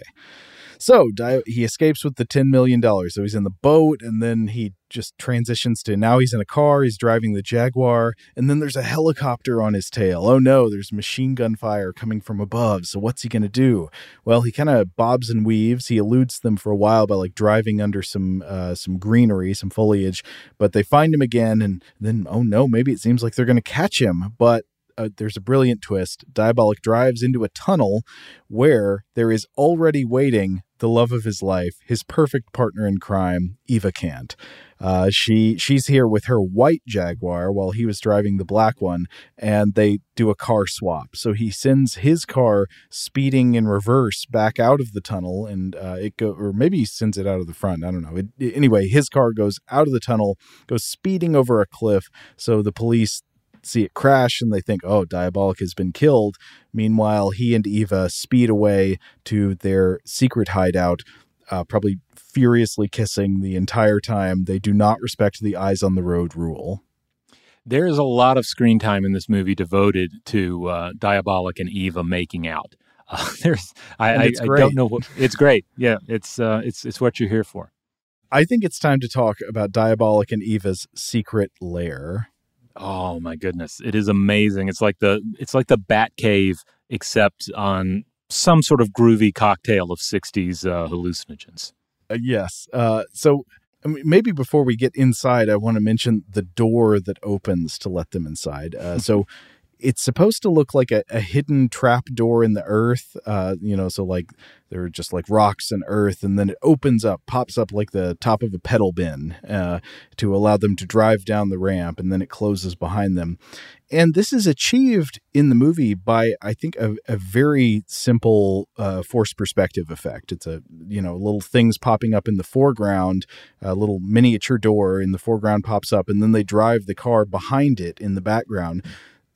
So he escapes with the ten million dollars. So he's in the boat, and then he just transitions to now he's in a car. He's driving the Jaguar, and then there's a helicopter on his tail. Oh no, there's machine gun fire coming from above. So what's he gonna do? Well, he kind of bobs and weaves. He eludes them for a while by like driving under some uh, some greenery, some foliage. But they find him again, and then oh no, maybe it seems like they're gonna catch him, but uh, there's a brilliant twist. Diabolik drives into a tunnel where there is already waiting the love of his life, his perfect partner in crime, Eva Kant. Uh, she she's here with her white Jaguar while he was driving the black one, and they do a car swap. So he sends his car speeding in reverse back out of the tunnel, and uh, it go or maybe he sends it out of the front. I don't know. It, anyway, his car goes out of the tunnel, goes speeding over a cliff. So the police see it crash and they think, oh, Diabolik has been killed. Meanwhile, he and Eva speed away to their secret hideout, uh, probably furiously kissing the entire time. They do not respect the eyes on the road rule. There is a lot of screen time in this movie devoted to uh, Diabolik and Eva making out. [laughs] Uh, there's, I, I, I, don't know what it's great. Yeah, it's uh, it's it's what you're here for. I think it's time to talk about Diabolik and Eva's secret lair. Oh my goodness, it is amazing. It's like the it's like the Bat Cave, except on some sort of groovy cocktail of '60s uh, hallucinogens. Uh, yes. Uh, so I mean, maybe before we get inside, I want to mention the door that opens to let them inside. Uh, [laughs] so it's supposed to look like a, a, hidden trap door in the earth. Uh, you know, so like there are just like rocks and earth, and then it opens up, pops up like the top of a pedal bin uh, to allow them to drive down the ramp, and then it closes behind them. And this is achieved in the movie by, I think, a, a very simple uh, force perspective effect. It's a, you know, little things popping up in the foreground, a little miniature door in the foreground pops up, and then they drive the car behind it in the background.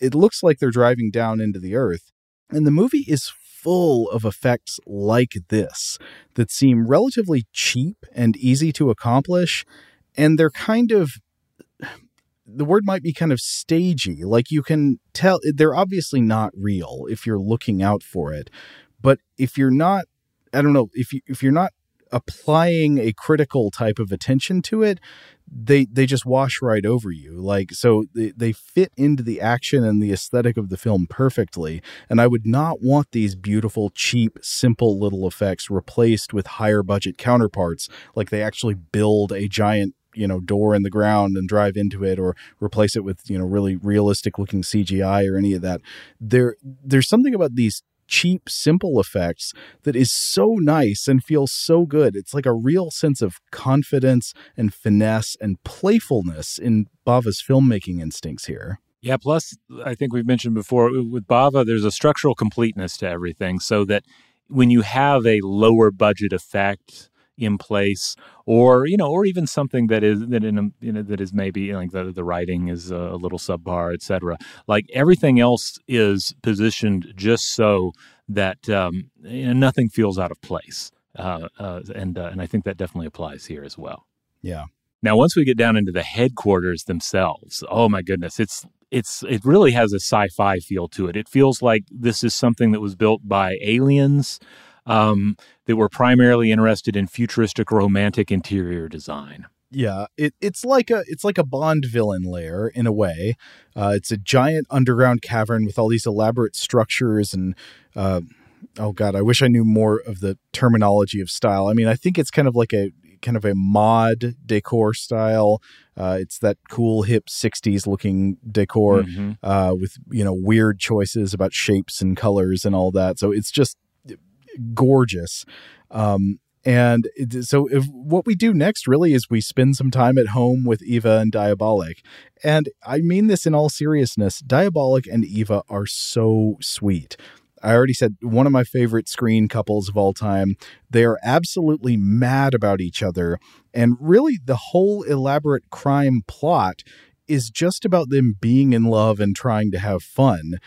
It looks like they're driving down into the earth. And the movie is full of effects like this that seem relatively cheap and easy to accomplish. And they're kind of the word might be kind of stagey. Like you can tell they're obviously not real if you're looking out for it. But if you're not, I don't know, if you if you're not applying a critical type of attention to it, they they just wash right over you. Like so they, they fit into the action and the aesthetic of the film perfectly. And I would not want these beautiful, cheap, simple little effects replaced with higher budget counterparts. Like they actually build a giant you know door in the ground and drive into it or replace it with you know really realistic looking CGI or any of that there there's something about these cheap simple effects that is so nice and feels so good. It's like a real sense of confidence and finesse and playfulness in Bava's filmmaking instincts here. Yeah plus I think we've mentioned before with Bava there's a structural completeness to everything so that when you have a lower budget effect in place or you know or even something that is that in a, you know that is maybe like the, the writing is a little subpar etc like everything else is positioned just so that um, you know, nothing feels out of place uh, uh, and uh, and I think that definitely applies here as well. Yeah. Now once we get down into the headquarters themselves oh my goodness it's it's it really has a sci-fi feel to it. It feels like this is something that was built by aliens um, that were primarily interested in futuristic romantic interior design. Yeah, it, it's like a it's like a Bond villain lair in a way. Uh, it's a giant underground cavern with all these elaborate structures and uh, oh god, I wish I knew more of the terminology of style. I mean, I think it's kind of like a kind of a mod decor style. Uh, it's that cool hip '60s looking decor mm-hmm. uh, with you know weird choices about shapes and colors and all that. So it's just gorgeous. Um, and so, if, what we do next really is we spend some time at home with Eva and Diabolik. And I mean this in all seriousness Diabolik and Eva are so sweet. I already said one of my favorite screen couples of all time. They are absolutely mad about each other. And really, the whole elaborate crime plot is just about them being in love and trying to have fun,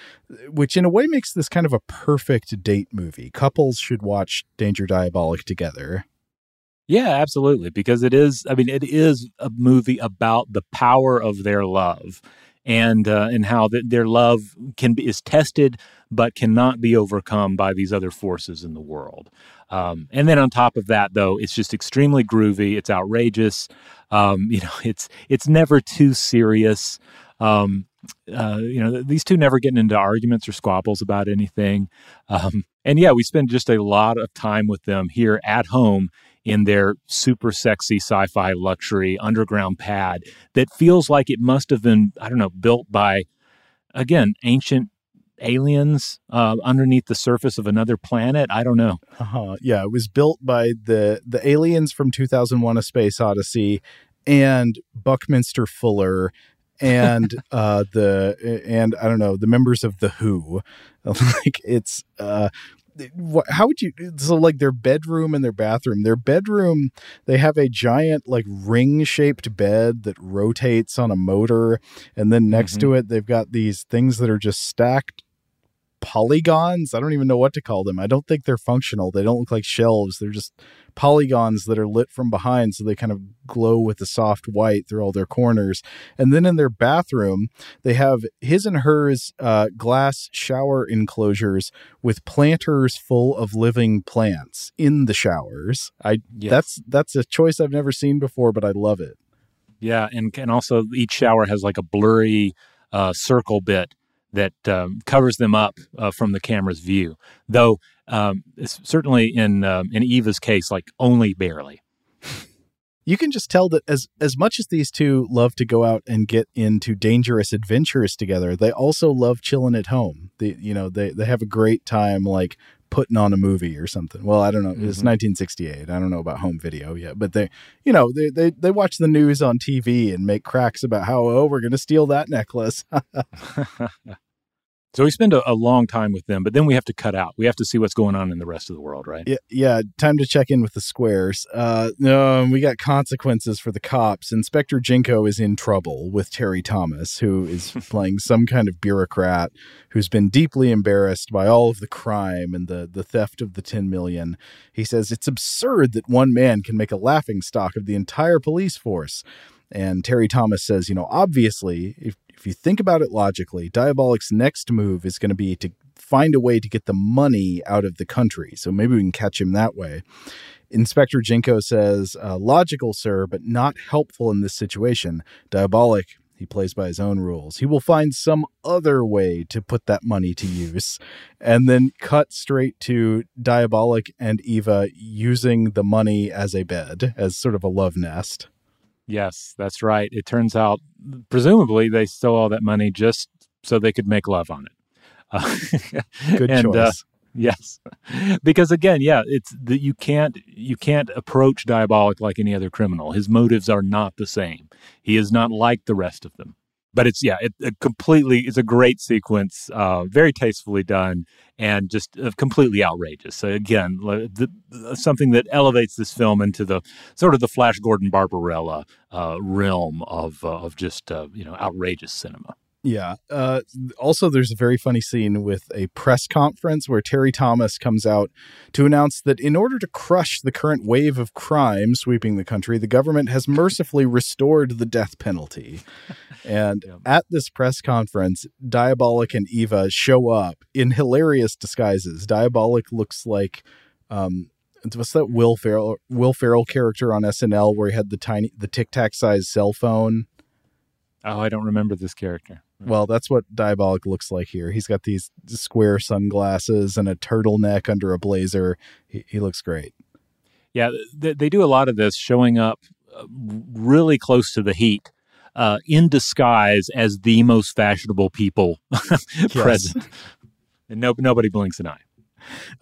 which in a way makes this kind of a perfect date movie. Couples should watch Danger Diabolik together. Yeah, absolutely. Because it is, I mean, it is a movie about the power of their love and uh, and how their love can be is tested but cannot be overcome by these other forces in the world. Um, and then on top of that, though, it's just extremely groovy. It's outrageous. Um, [laughs] you know, it's it's never too serious. Um, uh, you know, these two never getting into arguments or squabbles about anything. Um, and yeah, we spend just a lot of time with them here at home in their super sexy sci-fi luxury underground pad that feels like it must have been, I don't know, built by again ancient aliens uh, underneath the surface of another planet. I don't know. Uh-huh. Yeah, it was built by the the aliens from 2001: A Space Odyssey and Buckminster Fuller and [laughs] uh the and I don't know the members of the Who. [laughs] like it's uh how would you so like their bedroom and their bathroom their bedroom they have a giant like ring shaped bed that rotates on a motor and then next mm-hmm. to it they've got these things that are just stacked polygons. I don't even know what to call them. I don't think they're functional. They don't look like shelves. They're just polygons that are lit from behind so they kind of glow with a soft white through all their corners. And then in their bathroom, they have his and hers uh, glass shower enclosures with planters full of living plants in the showers. I yes. that's that's a choice I've never seen before, but I love it. Yeah, and and also each shower has like a blurry uh, circle bit that um, covers them up uh, from the camera's view. Though um, it's certainly in um, in Eva's case, like only barely. You can just tell that as as much as these two love to go out and get into dangerous adventures together, they also love chilling at home. They you know they they have a great time like putting on a movie or something. Well, I don't know. Mm-hmm. It's 1968. I don't know about home video yet, but they, you know, they they they watch the news on TV and make cracks about how oh we're going to steal that necklace. [laughs] [laughs] So we spend a, a, long time with them, but then we have to cut out. We have to see what's going on in the rest of the world, right? Yeah, yeah. Time to check in with the squares. Uh, no, we got consequences for the cops. Inspector Ginko is in trouble with Terry Thomas, who is [laughs] playing some kind of bureaucrat who's been deeply embarrassed by all of the crime and the the theft of the ten million. He says it's absurd that one man can make a laughing stock of the entire police force. And Terry Thomas says, you know, obviously, if if you think about it logically, Diabolik's next move is going to be to find a way to get the money out of the country. So maybe we can catch him that way. Inspector Ginko says, uh, logical, sir, but not helpful in this situation. Diabolik, he plays by his own rules. He will find some other way to put that money to use. And then cut straight to Diabolik and Eva using the money as a bed, as sort of a love nest. Yes, that's right. It turns out, presumably, they stole all that money just so they could make love on it. Uh, [laughs] Good and, uh, choice. Uh, yes, because again, yeah, it's that you can't you can't approach Diabolik like any other criminal. His motives are not the same. He is not like the rest of them but it's yeah, it, it completely it's a great sequence, uh, very tastefully done, and just uh, completely outrageous. So again, the, the, something that elevates this film into the sort of the Flash Gordon Barbarella uh, realm of uh, of just uh, you know outrageous cinema. Yeah. Uh, also, there's a very funny scene with a press conference where Terry Thomas comes out to announce that in order to crush the current wave of crime sweeping the country, the government has mercifully restored the death penalty. [laughs] And yeah. at this press conference, Diabolik and Eva show up in hilarious disguises. Diabolik looks like um, what's that Will Ferrell Will Ferrell character on SNL where he had the tiny the tic tac size cell phone. Oh, I don't remember this character. Well, that's what Diabolik looks like here. He's got these square sunglasses and a turtleneck under a blazer. He, he looks great. Yeah, they, they, do a lot of this, showing up uh, really close to the heat. Uh, in disguise as the most fashionable people [laughs] present, and no, nobody blinks an eye.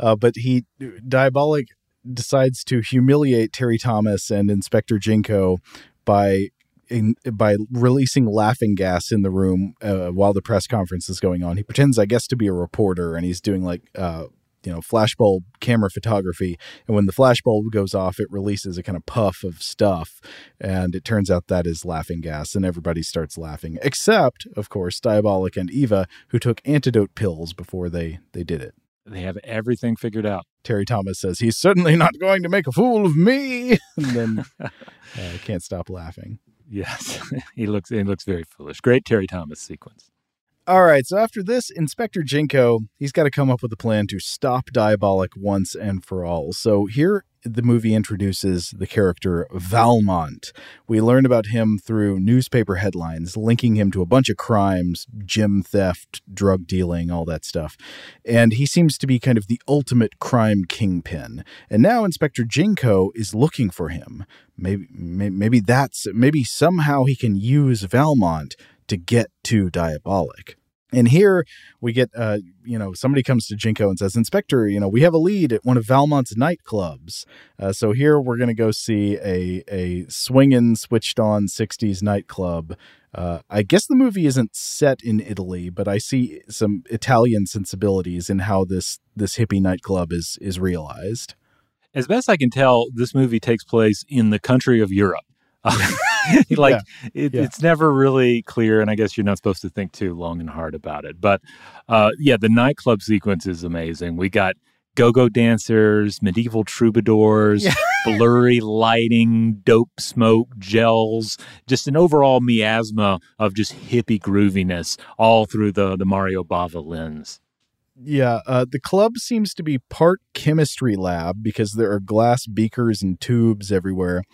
Uh, but he Diabolik decides to humiliate Terry Thomas and Inspector Ginko by in, by releasing laughing gas in the room uh, while the press conference is going on. He pretends, I guess, to be a reporter, and he's doing like uh, you know flashbulb camera photography. And when the flashbulb goes off, it releases a kind of puff of stuff, and it turns out that is laughing gas, and everybody starts laughing, except of course Diabolik and Eva, who took antidote pills before they they did it. They have everything figured out. Terry Thomas says he's certainly not going to make a fool of me, [laughs] and then [laughs] uh, can't stop laughing. Yes, [laughs] he looks he looks very foolish. Great Terry Thomas sequence. All right, so after this, Inspector Ginko, he's got to come up with a plan to stop Diabolik once and for all. So here the movie introduces the character Valmont. We learn about him through newspaper headlines, linking him to a bunch of crimes, gym theft, drug dealing, all that stuff. And he seems to be kind of the ultimate crime kingpin. And now Inspector Ginko is looking for him. Maybe, maybe that's maybe somehow he can use Valmont to get to Diabolik. And here we get, uh, you know, somebody comes to Ginko and says, Inspector, you know, we have a lead at one of Valmont's nightclubs. Uh, so here we're going to go see a, a swinging, switched on 60s nightclub. Uh, I guess the movie isn't set in Italy, but I see some Italian sensibilities in how this this hippie nightclub is is realized. As best I can tell, this movie takes place in the country of Europe. [laughs] like yeah. It, yeah. it's never really clear, and I guess you're not supposed to think too long and hard about it. But uh, yeah, the nightclub sequence is amazing. We got go-go dancers, medieval troubadours, yeah. [laughs] blurry lighting, dope smoke, gels, just an overall miasma of just hippie grooviness all through the the Mario Bava lens. Yeah, uh, the club seems to be part chemistry lab because there are glass beakers and tubes everywhere,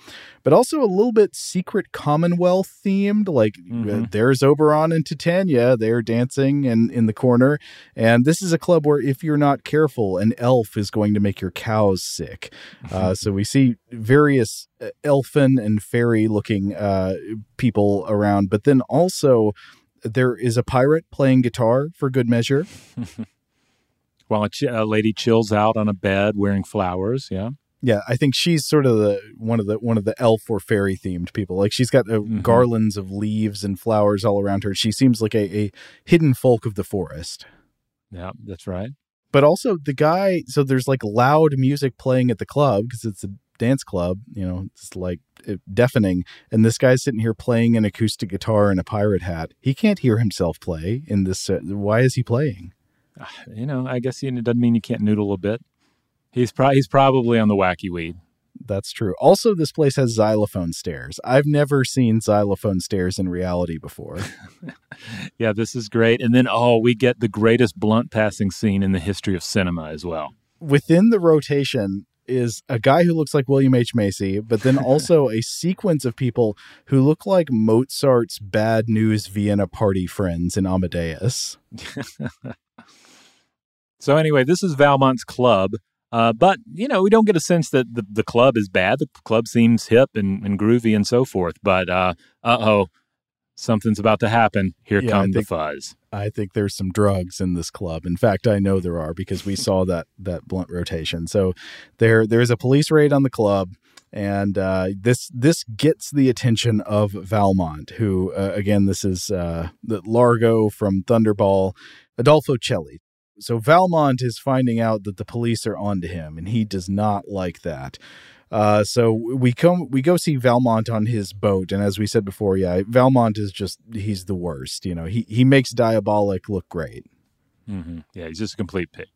but also a little bit secret Commonwealth themed. Like uh, mm-hmm. uh, there's Oberon and Titania, they're dancing and in the corner. And this is a club where if you're not careful, an elf is going to make your cows sick. [laughs] Uh, so we see various uh, elfin and fairy looking uh, people around, but then also there is a pirate playing guitar for good measure. [laughs] while a, ch- a lady chills out on a bed wearing flowers. Yeah. Yeah, I think she's sort of the one of the one of the elf or fairy themed people. Like she's got uh, mm-hmm. garlands of leaves and flowers all around her. She seems like a, a hidden folk of the forest. Yeah, that's right. But also the guy. So there's like loud music playing at the club because it's a dance club. You know, it's like deafening. And this guy's sitting here playing an acoustic guitar in a pirate hat. He can't hear himself play in this. Uh, why is he playing? [sighs] you know, I guess it doesn't mean you can't noodle a bit. He's pro- he's probably on the wacky weed. That's true. Also, this place has xylophone stairs. I've never seen xylophone stairs in reality before. [laughs] [laughs] yeah, this is great. And then, oh, we get the greatest blunt passing scene in the history of cinema as well. Within the rotation is a guy who looks like William H. Macy, but then [laughs] also a sequence of people who look like Mozart's Bad News Vienna party friends in Amadeus. So anyway, this is Valmont's club. Uh, but you know, we don't get a sense that the, the club is bad. The club seems hip and, and groovy and so forth. But uh oh, something's about to happen. Here yeah, come think, the fuzz. I think there's some drugs in this club. In fact, I know there are because we saw that that blunt rotation. So there there's a police raid on the club. And uh, this this gets the attention of Valmont, who uh, again this is uh, the Largo from Thunderball, Adolfo Celi. So Valmont is finding out that the police are onto him, and he does not like that. Uh, so we come, we go see Valmont on his boat, and as we said before, yeah, Valmont is just he's the worst. You know, he he makes Diabolik look great. Mm-hmm. Yeah, he's just a complete pig.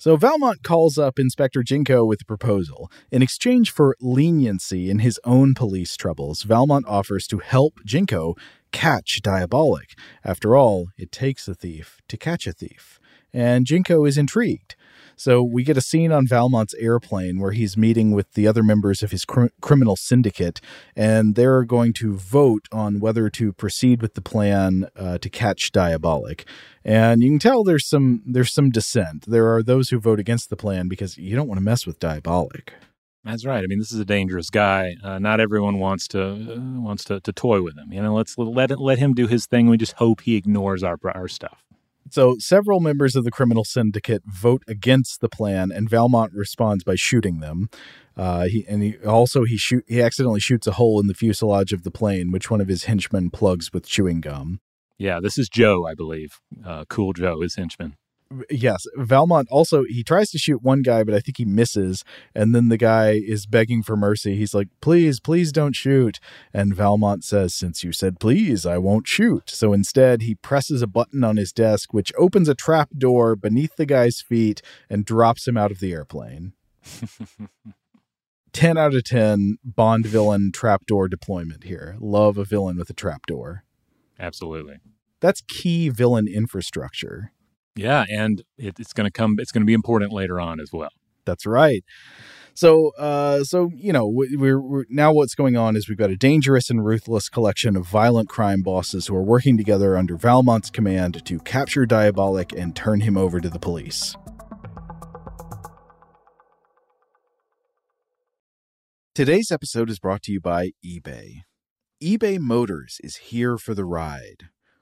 So Valmont calls up Inspector Ginko with a proposal. In exchange for leniency in his own police troubles, Valmont offers to help Ginko catch Diabolik. After all, it takes a thief to catch a thief and Ginko is intrigued. So we get a scene on Valmont's airplane where he's meeting with the other members of his cr- criminal syndicate, and they're going to vote on whether to proceed with the plan uh, to catch Diabolik. And you can tell there's some there's some dissent. There are those who vote against the plan because you don't want to mess with Diabolik. That's right. I mean, this is a dangerous guy. Uh, not everyone wants to uh, wants to, to toy with him. You know, let's let let him do his thing. We just hope he ignores our our stuff. So several members of the criminal syndicate vote against the plan, and Valmont responds by shooting them. Uh, he and he also he shoot he accidentally shoots a hole in the fuselage of the plane, which one of his henchmen plugs with chewing gum. Yeah, this is Joe, I believe. Uh, cool Joe, his henchman yes, Valmont also he tries to shoot one guy, but I think he misses, and then the guy is begging for mercy. He's like, "Please, please don't shoot." And Valmont says, "Since you said please, I won't shoot." So instead, he presses a button on his desk, which opens a trap door beneath the guy's feet and drops him out of the airplane. [laughs] 10 out of 10 Bond villain trapdoor deployment here. Love a villain with a trapdoor. Absolutely. That's key villain infrastructure. Yeah, and it, it's going to come. It's going to be important later on as well. That's right. So, uh, so you know, we're, we're, now what's going on is we've got a dangerous and ruthless collection of violent crime bosses who are working together under Valmont's command to capture Diabolik and turn him over to the police. Today's episode is brought to you by eBay. eBay Motors is here for the ride.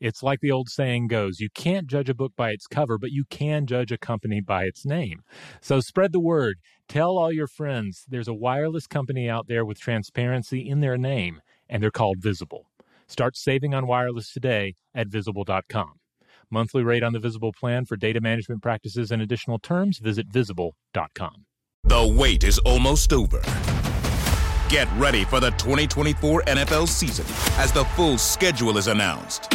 It's like the old saying goes you can't judge a book by its cover, but you can judge a company by its name. So spread the word. Tell all your friends there's a wireless company out there with transparency in their name, and they're called Visible. Start saving on wireless today at visible.com. Monthly rate on the Visible plan for data management practices and additional terms, visit visible.com. The wait is almost over. Get ready for the 2024 NFL season as the full schedule is announced.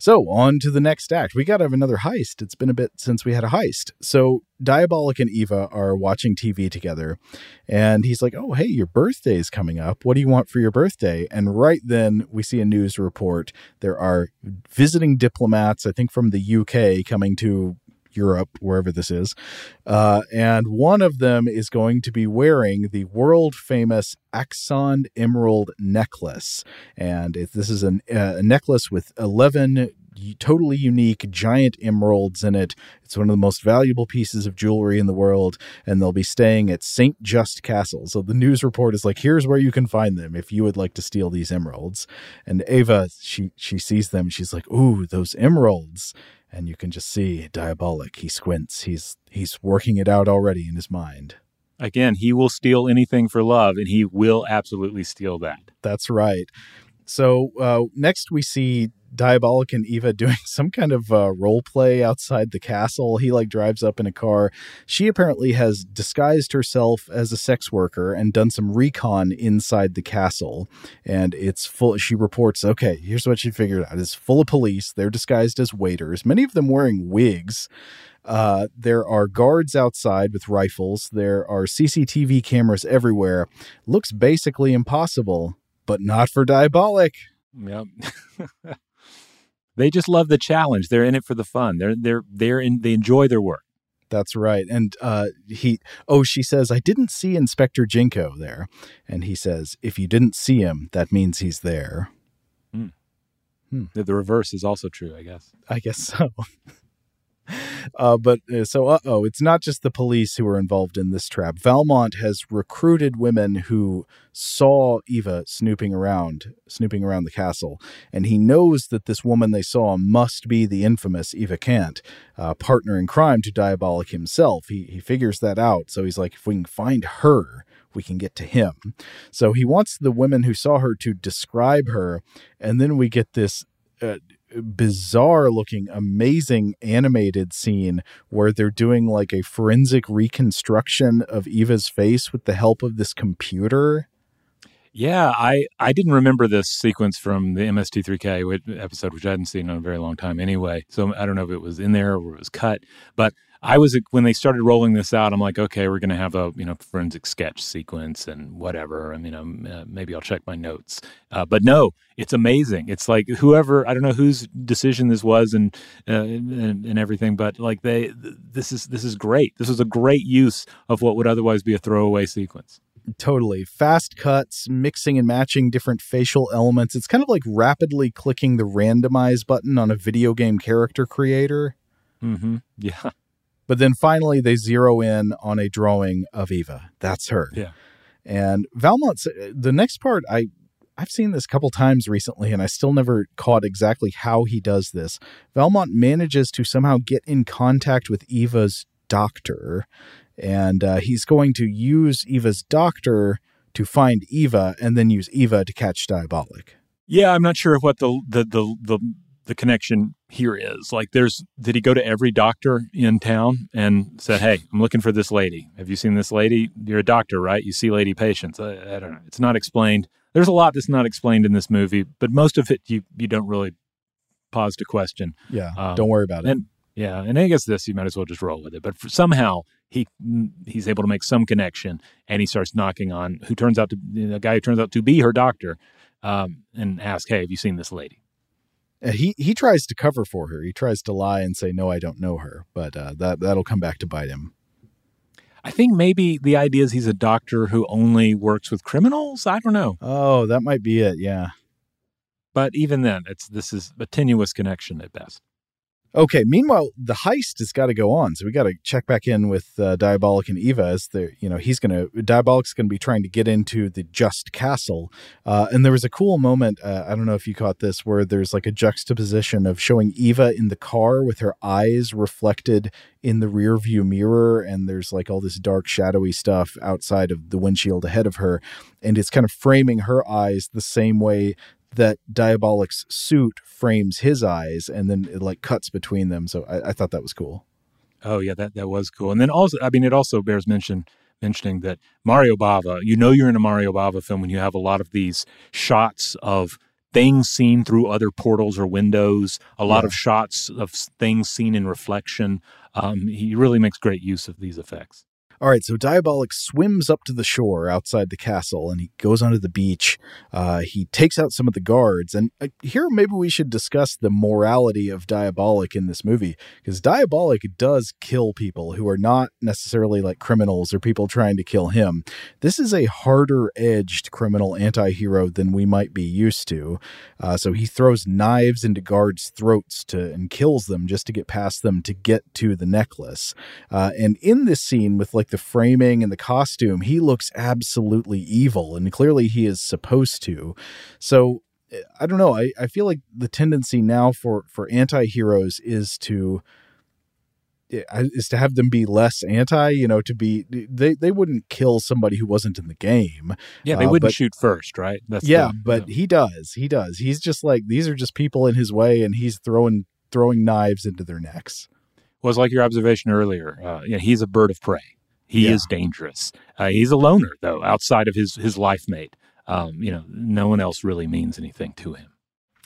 So, on to the next act. We got to have another heist. It's been a bit since we had a heist. So, Diabolik and Eva are watching TV together, and he's like, Oh, hey, your birthday's coming up. What do you want for your birthday? And right then, we see a news report. There are visiting diplomats, I think from the UK, coming to Europe, wherever this is. Uh, and one of them is going to be wearing the world famous Axon Emerald necklace. And it, this is an, uh, a necklace with 11 totally unique giant emeralds in it. It's one of the most valuable pieces of jewelry in the world, and they'll be staying at St. Just Castle. So the news report is like, here's where you can find them if you would like to steal these emeralds. And Eva, she she sees them, she's like, ooh, those emeralds. And you can just see Diabolik. He squints. He's he's working it out already in his mind. Again, he will steal anything for love, and he will absolutely steal that. That's right. So uh, next we see Diabolik and Eva [laughs] doing some kind of uh, role play outside the castle. He like drives up in a car. She apparently has disguised herself as a sex worker and done some recon inside the castle. And it's full. She reports, okay, here's what she figured out: it's full of police. They're disguised as waiters, many of them wearing wigs. Uh, there are guards outside with rifles. There are CCTV cameras everywhere. Looks basically impossible, but not for Diabolik. Yep. [laughs] they just love the challenge. They're in it for the fun. They're they're they're in. They enjoy their work. That's right. And uh, he, oh, she says, I didn't see Inspector Ginko there. And he says, if you didn't see him, that means he's there. Hmm. Hmm. The, the reverse is also true, I guess. I guess so. [laughs] Uh, but uh, so, uh oh, it's not just the police who are involved in this trap. Valmont has recruited women who saw Eva snooping around, snooping around the castle, and he knows that this woman they saw must be the infamous Eva Kant, uh, partner in crime to Diabolik himself. He he figures that out, so he's like, if we can find her, we can get to him. So he wants the women who saw her to describe her, and then we get this. Uh, bizarre looking amazing animated scene where they're doing like a forensic reconstruction of Eva's face with the help of this computer. Yeah, I, I didn't remember this sequence from the MST3K episode, which I hadn't seen in a very long time anyway. So I don't know if it was in there or it was cut. But I was when they started rolling this out, I'm like, okay, we're going to have a you know forensic sketch sequence and whatever. I mean, uh, maybe I'll check my notes. Uh, but no, it's amazing. It's like whoever I don't know whose decision this was and, uh, and and everything, but like they this is this is great. This was a great use of what would otherwise be a throwaway sequence. Totally. Fast cuts, mixing and matching different facial elements. It's kind of like rapidly clicking the randomize button on a video game character creator. Mm-hmm. Yeah. But then finally, they zero in on a drawing of Eva. That's her. Yeah. And Valmont, the next part, I I've seen this a couple times recently, and I still never caught exactly how he does this. Valmont manages to somehow get in contact with Eva's doctor, and uh, he's going to use Eva's doctor to find Eva, and then use Eva to catch Diabolik. Yeah, I'm not sure what the the the the the connection here is. Like, there's, did he go to every doctor in town and said, Hey, I'm looking for this lady. Have you seen this lady? You're a doctor, right? You see lady patients. I, I don't know. It's not explained. There's a lot that's not explained in this movie, but most of it you, you don't really pause to question. Yeah. Um, don't worry about it. And, yeah, and I guess this you might as well just roll with it. But somehow he he's able to make some connection, and he starts knocking on who turns out to the guy who turns out to be her doctor, um, and ask, "Hey, have you seen this lady?" He he tries to cover for her. He tries to lie and say, "No, I don't know her," but uh, that that'll come back to bite him. I think maybe the idea is he's a doctor who only works with criminals. I don't know. Oh, that might be it. Yeah. But even then, it's this is a tenuous connection at best. Okay. Meanwhile, the heist has got to go on, so we got to check back in with uh, Diabolik and Eva as the you know he's going to Diabolik's going to be trying to get into the Just Castle, uh, and there was a cool moment. Uh, I don't know if you caught this, where there's like a juxtaposition of showing Eva in the car with her eyes reflected in the rear view mirror, and there's like all this dark shadowy stuff outside of the windshield ahead of her, and it's kind of framing her eyes the same way that Diabolik's suit frames his eyes and then it like cuts between them. So I, I, thought that was cool. Oh yeah, that that was cool. And then also, I mean, it also bears mention mentioning that Mario Bava. You know, you're in a Mario Bava film when you have a lot of these shots of things seen through other portals or windows. A lot yeah. of shots of things seen in reflection. Um, he really makes great use of these effects. All right, so Diabolik swims up to the shore outside the castle and he goes onto the beach. Uh, he takes out some of the guards. And uh, here, maybe we should discuss the morality of Diabolik in this movie because Diabolik does kill people who are not necessarily like criminals or people trying to kill him. This is a harder edged criminal anti hero than we might be used to. Uh, so he throws knives into guards' throats to and kills them just to get past them to get to the necklace. Uh, and in this scene, with like the framing and the costume, he looks absolutely evil, and clearly he is supposed to. So I don't know. I, I feel like the tendency now for for anti-heroes is to is to have them be less anti, you know, to be they they wouldn't kill somebody who wasn't in the game. Yeah, they Uh, wouldn't but- shoot first, right? That's yeah, the- but the- he does. He does. He's just like these are just people in his way, and he's throwing throwing knives into their necks. was like your observation earlier. Uh, you know, he's a bird of prey. He Yeah. is dangerous. Uh, he's a loner, though, outside of his his life mate. Um, you know, no one else really means anything to him.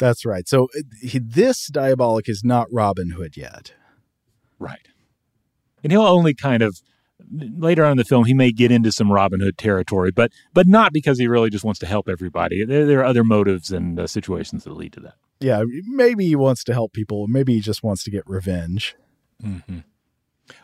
That's right. So he, this Diabolik is not Robin Hood yet. Right. And he'll only kind of later on in the film he may get into some Robin Hood territory, but but not because he really just wants to help everybody. There, there are other motives and uh, situations that lead to that. Yeah, maybe he wants to help people. Maybe he just wants to get revenge. Mm-hmm.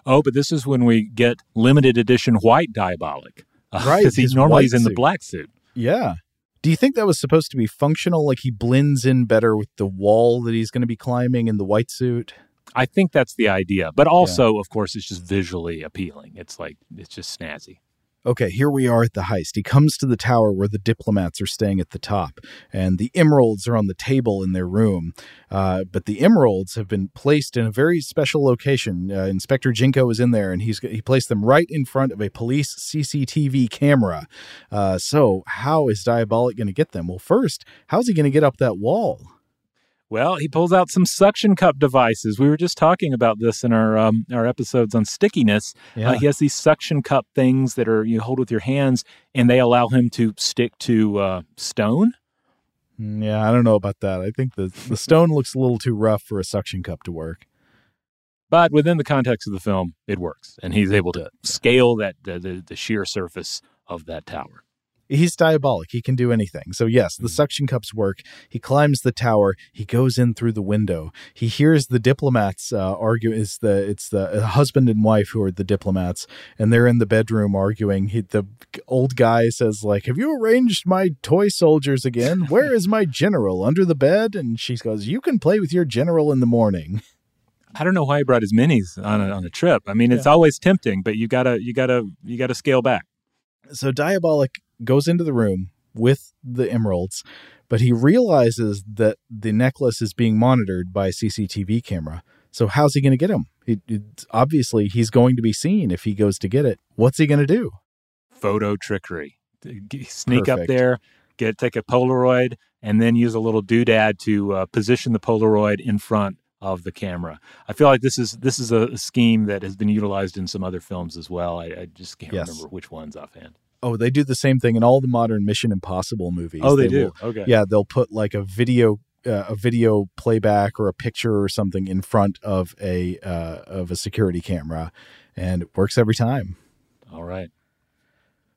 Oh, but this is when we get limited edition white Diabolik. Uh, [laughs] Right, Because he his normally he's in the black suit. Yeah. Do you think that was supposed to be functional? Like he blends in better with the wall that he's going to be climbing in the white suit? I think that's the idea. But also, of course, it's just visually appealing. It's like it's just snazzy. Okay, here we are at the heist. He comes to the tower where the diplomats are staying at the top, and the emeralds are on the table in their room. Uh, but the emeralds have been placed in a very special location. Uh, Inspector Ginko is in there, and he's he placed them right in front of a police CCTV camera. Uh, so, how is Diabolik going to get them? Well, first, how's he going to get up that wall? Well, he pulls out some suction cup devices. We were just talking about this in our um, our episodes on stickiness. Yeah. Uh, he has these suction cup things that are you hold with your hands, and they allow him to stick to uh, stone. Mm, Yeah, I don't know about that. I think the the stone looks a little too rough for a suction cup to work. But within the context of the film, it works, and he's able to scale that the, the, the sheer surface of that tower. He's diabolic. He can do anything. So yes, the suction cups work. He climbs the tower. He goes in through the window. He hears the diplomats uh, argue. Is the it's the uh, husband and wife who are the diplomats, and they're in the bedroom arguing. He, the old guy says like, "Have you arranged my toy soldiers again? [laughs] Where is my general under the bed?" And she goes, "You can play with your general in the morning." I don't know why he brought his minis on a, on a trip. I mean, it's always tempting, but you gotta you gotta you gotta scale back. so Diabolik goes into the room with the emeralds but he realizes that the necklace is being monitored by a cctv camera so how's he going to get him he, obviously he's going to be seen if he goes to get it what's he going to do Photo trickery. Sneak up there, get take a Polaroid, and then use a little doodad to uh, position the Polaroid in front of the camera. I feel like this is this is a scheme that has been utilized in some other films as well. I, I just can't Yes. remember which ones offhand. Oh they do the same thing in all the modern mission impossible movies Oh, they, do. will- okay. yeah they'll put like a video uh, a video playback or a picture or something in front of a uh, of a security camera and it works every time All right.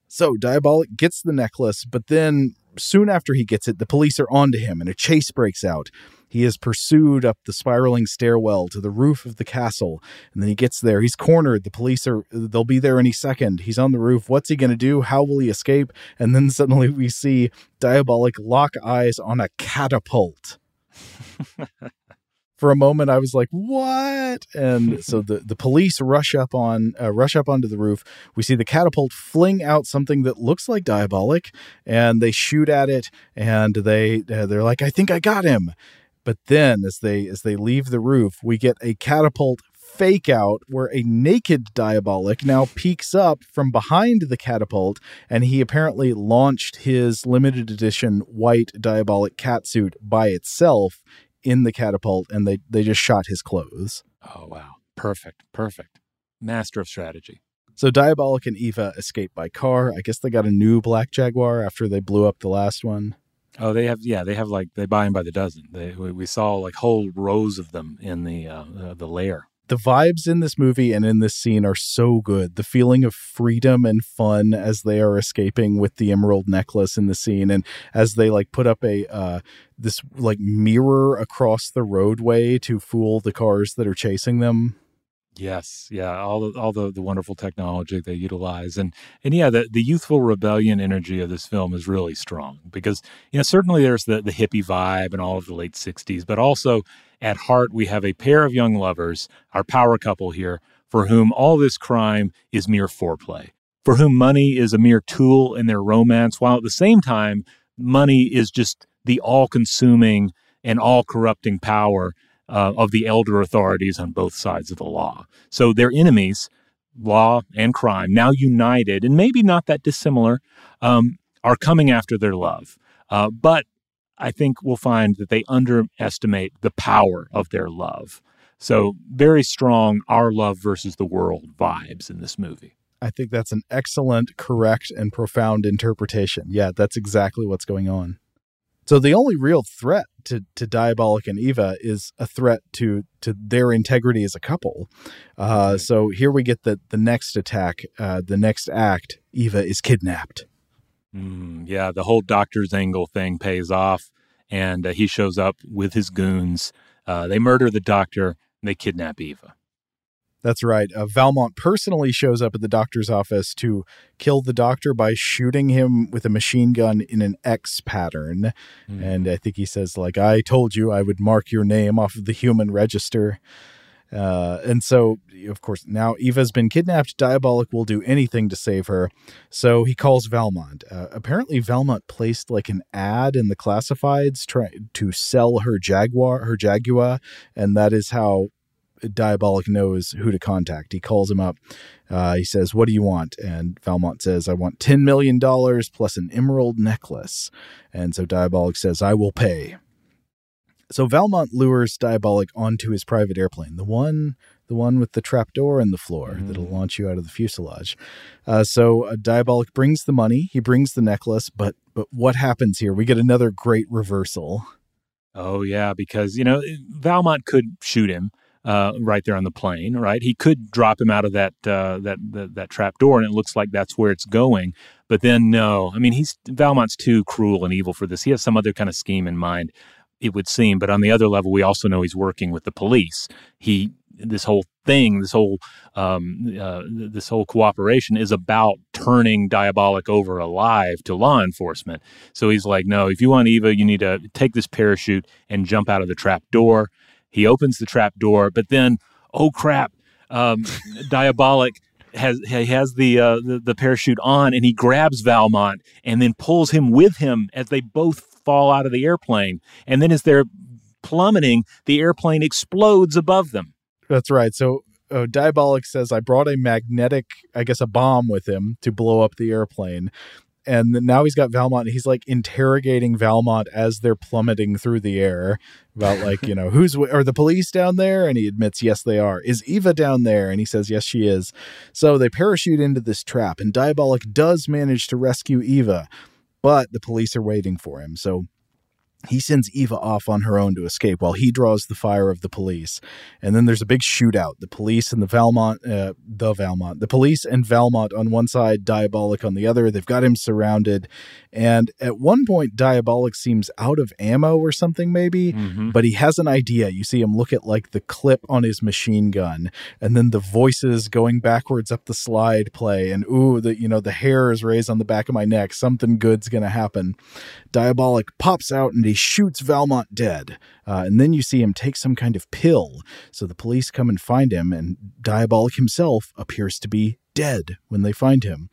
So Diabolik gets the necklace, but then soon after he gets it, the police are onto him and a chase breaks out. He is pursued up the spiraling stairwell to the roof of the castle, and then he gets there. He's cornered. The police are they'll be there any second. He's on the roof. What's he going to do? How will he escape? And then [laughs] suddenly we see Diabolik lock eyes on a catapult. [laughs] For a moment, I was like, "What?" And [laughs] so the, the police rush up on uh, rush up onto the roof. We see the catapult fling out something that looks like Diabolik, and they shoot at it. And they uh, they're like, "I think I got him." But then, as they as they leave the roof, we get a catapult fake out where a naked Diabolik now peeks up from behind the catapult, and he apparently launched his limited edition white Diabolik catsuit by itself in the catapult, and they they just shot his clothes. Oh wow. Perfect. Perfect. Master of strategy. So Diabolik and Eva escape by car. I guess they got a new black Jaguar after they blew up the last one. Oh, they have yeah, they have like they buy them by the dozen. They we, we saw like whole rows of them in the uh, uh, the lair. the vibes in this movie and in this scene are so good. The feeling of freedom and fun as they are escaping with the emerald necklace in the scene, and as they like put up a uh, this like mirror across the roadway to fool the cars that are chasing them. Yes, yeah, all the all the, the wonderful technology they utilize, and and yeah, the, the youthful rebellion energy of this film is really strong because you know certainly there's the the hippie vibe and all of the late '60s, but also at heart we have a pair of young lovers, our power couple here, for whom all this crime is mere foreplay, for whom money is a mere tool in their romance, while at the same time money is just the all-consuming and all-corrupting power uh, of the elder authorities on both sides of the law. So they're enemies, law and crime, now united and maybe not that dissimilar, um, are coming after their love. Uh, but I think we'll find that they underestimate the power of their love. So, very strong our love versus the world vibes in this movie. I think that's an excellent, correct, and profound interpretation. Yeah, that's exactly what's going on. So the only real threat to, to Diabolik and Eva is a threat to to their integrity as a couple. Uh, so here we get the the next attack, uh, the next act. Eva is kidnapped. Mm, yeah, the whole doctor's angle thing pays off, and uh, he shows up with his goons. Uh, they murder the doctor. And they kidnap Eva. That's right. Uh, Valmont personally shows up at the doctor's office to kill the doctor by shooting him with a machine gun in an X pattern. Mm. And I think he says, like, I told you I would mark your name off of the human register. Uh, and so, of course, now Eva's been kidnapped. Diabolik will do anything to save her. So he calls Valmont. Uh, apparently, Valmont placed like an ad in the classifieds trying to sell her Jaguar, her Jaguar, and that is how Diabolik knows who to contact. He calls him up. Uh, he says, What do you want? And Valmont says, I want $10 million plus an emerald necklace. And so Diabolik says, I will pay. So Valmont lures Diabolik onto his private airplane, the one the one with the trapdoor in the floor mm. that'll launch you out of the fuselage. Uh, so uh, Diabolik brings the money, he brings the necklace, but but what happens here? We get another great reversal. Oh yeah, because you know Valmont could shoot him, uh, right there on the plane, right? He could drop him out of that uh, that, that that trap door, and it looks like that's where it's going. But then, no, I mean, he's Valmont's too cruel and evil for this. He has some other kind of scheme in mind, it would seem. But on the other level, we also know he's working with the police. He this whole thing, this whole um, uh, this whole cooperation is about turning Diabolik over alive to law enforcement. So he's like, no, if you want Eva, you need to take this parachute and jump out of the trap door. He opens the trap door, but then, oh crap, um, Diabolik has he has the, uh, the, the parachute on, and he grabs Valmont and then pulls him with him as they both fall out of the airplane. And then as they're plummeting, the airplane explodes above them. That's right. So uh, Diabolik says, I brought a magnetic, I guess, a bomb with him to blow up the airplane and now he's got Valmont. he's like interrogating Valmont as they're plummeting through the air about like you know who's are the police down there, and he admits yes they are. Is Eva down there? And he says yes she is. So they parachute into this trap, and Diabolik does manage to rescue Eva, but the police are waiting for him. So he sends Eva off on her own to escape while he draws the fire of the police. And then there's a big shootout. The police and the Valmont, uh, the Valmont, the police and Valmont on one side, Diabolik on the other. They've got him surrounded. And at one point, Diabolik seems out of ammo or something, maybe, mm-hmm. but he has an idea. You see him look at like the clip on his machine gun, and then the voices going backwards up the slide play. And ooh, the, you know, the hair is raised on the back of my neck. Something good's going to happen. Diabolik pops out and he shoots Valmont dead. Uh, and then you see him take some kind of pill. So the police come and find him, and Diabolik himself appears to be dead when they find him.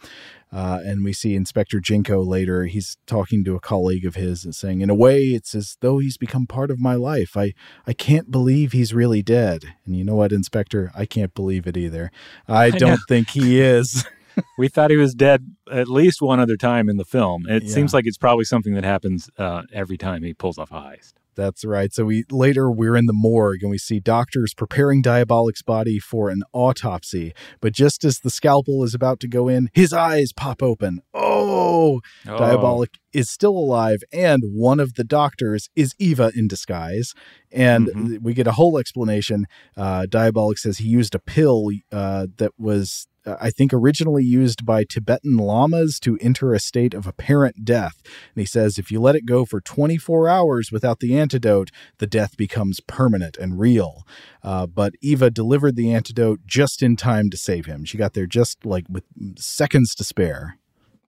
Uh, and we see Inspector Ginko later. He's talking to a colleague of his and saying, In a way, it's as though he's become part of my life. I, I can't believe he's really dead. And you know what, Inspector? I can't believe it either. I, [laughs] I don't know. think he is. [laughs] we thought he was dead at least one other time in the film. It Yeah. seems like it's probably something that happens uh, every time he pulls off a heist. That's right. So we later we're in the morgue and we see doctors preparing Diabolik's body for an autopsy. But just as the scalpel is about to go in, his eyes pop open. Oh, Diabolik is still alive, and one of the doctors is Eva in disguise. And Mhm. we get a whole explanation. Uh, Diabolik says he used a pill uh, that was, uh, I think, originally used by Tibetan lamas to enter a state of apparent death. And he says if you let it go for 24 hours without the antidote, the death becomes permanent and real. Uh, but Eva delivered the antidote just in time to save him. She got there just like with seconds to spare.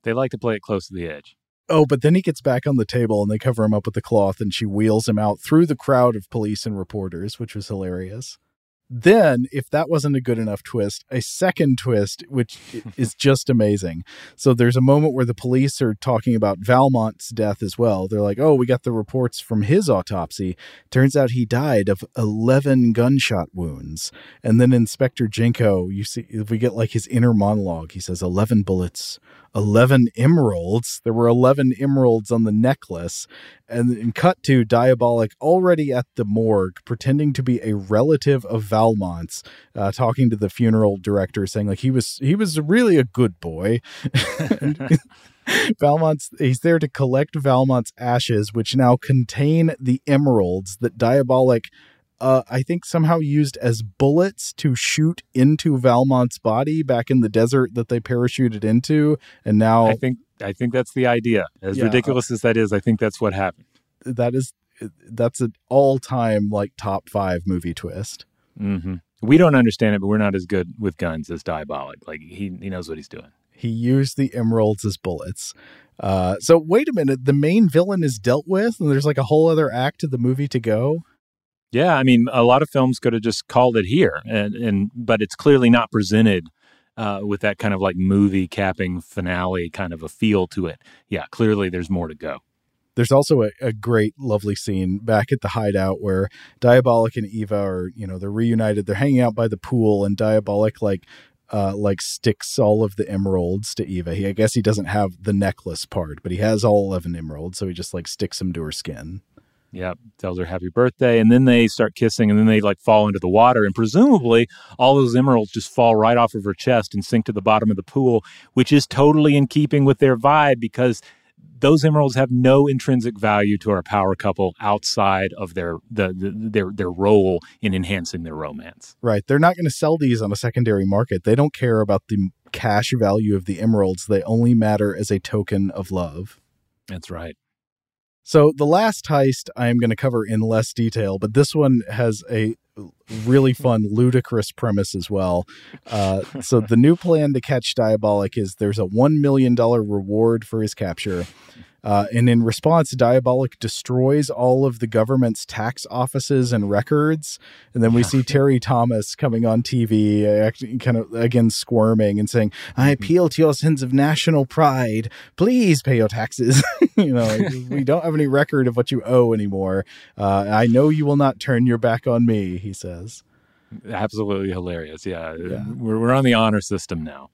They like to play it close to the edge. Oh, but then he gets back on the table and they cover him up with the cloth and she wheels him out through the crowd of police and reporters, which was hilarious. Then, if that wasn't a good enough twist, a second twist, which [laughs] is just amazing. So, there's a moment where the police are talking about Valmont's death as well. They're like, oh, we got the reports from his autopsy. Turns out he died of 11 gunshot wounds. And then Inspector Ginko, you see, we get like his inner monologue. He says, 11 bullets, 11 emeralds. There were 11 emeralds on the necklace. And in cut to Diabolik already at the morgue, pretending to be a relative of Valmont's, uh, talking to the funeral director, saying like he was he was really a good boy. [laughs] Valmont's he's there to collect Valmont's ashes, which now contain the emeralds that Diabolik uh, I think somehow used as bullets to shoot into Valmont's body back in the desert that they parachuted into, and now I think I think that's the idea. As Yeah. ridiculous as that is, I think that's what happened. that is that's an all-time like top five movie twist. hmm We don't understand it, but we're not as good with guns as Diabolik. Like he he knows what he's doing. He used the emeralds as bullets. Uh, so wait a minute, the main villain is dealt with, and there's like a whole other act of the movie to go. Yeah, I mean, a lot of films could have just called it here, and and but it's clearly not presented uh, with that kind of like movie capping finale kind of a feel to it. Yeah, clearly there's more to go. There's also a, a great, lovely scene back at the hideout where Diabolik and Eva are, you know, they're reunited. They're hanging out by the pool, and Diabolik like, uh, like sticks all of the emeralds to Eva. He, I guess, he doesn't have the necklace part, but he has all eleven emeralds, so he just like sticks them to her skin. Yeah, tells her happy birthday, and then they start kissing, and then they like fall into the water, and presumably all those emeralds just fall right off of her chest and sink to the bottom of the pool, which is totally in keeping with their vibe because those emeralds have no intrinsic value to our power couple outside of their the, the their their role in enhancing their romance. Right. They're not going to sell these on a secondary market. They don't care about the cash value of the emeralds. They only matter as a token of love. That's right. So the last heist I am going to cover in less detail, but this one has a really fun, ludicrous premise as well. Uh, so the new plan to catch Diabolik is there's a one million dollar reward for his capture. Uh, and in response, Diabolik destroys all of the government's tax offices and records. And then we see [laughs] Terry Thomas coming on TV, acting kind of again squirming and saying, I appeal to your sense of national pride. Please pay your taxes. [laughs] you know, we don't have any record of what you owe anymore. Uh, I know you will not turn your back on me, he says. Absolutely hilarious. Yeah, Yeah. We're, we're on the honor system now.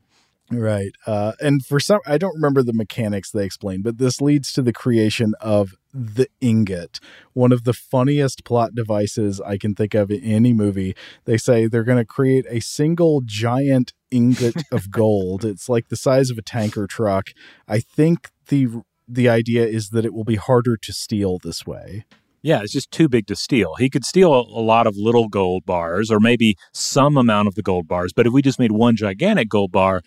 Right. Uh, and for some, I don't remember the mechanics they explained, but this leads to the creation of the ingot, one of the funniest plot devices I can think of in any movie. They say they're going to create a single giant ingot [laughs] of gold. It's like the size of a tanker truck. I think the the idea is that it will be harder to steal this way. Yeah, it's just too big to steal. He could steal a, lot of little gold bars or maybe some amount of the gold bars, but if we just made one gigantic gold bar,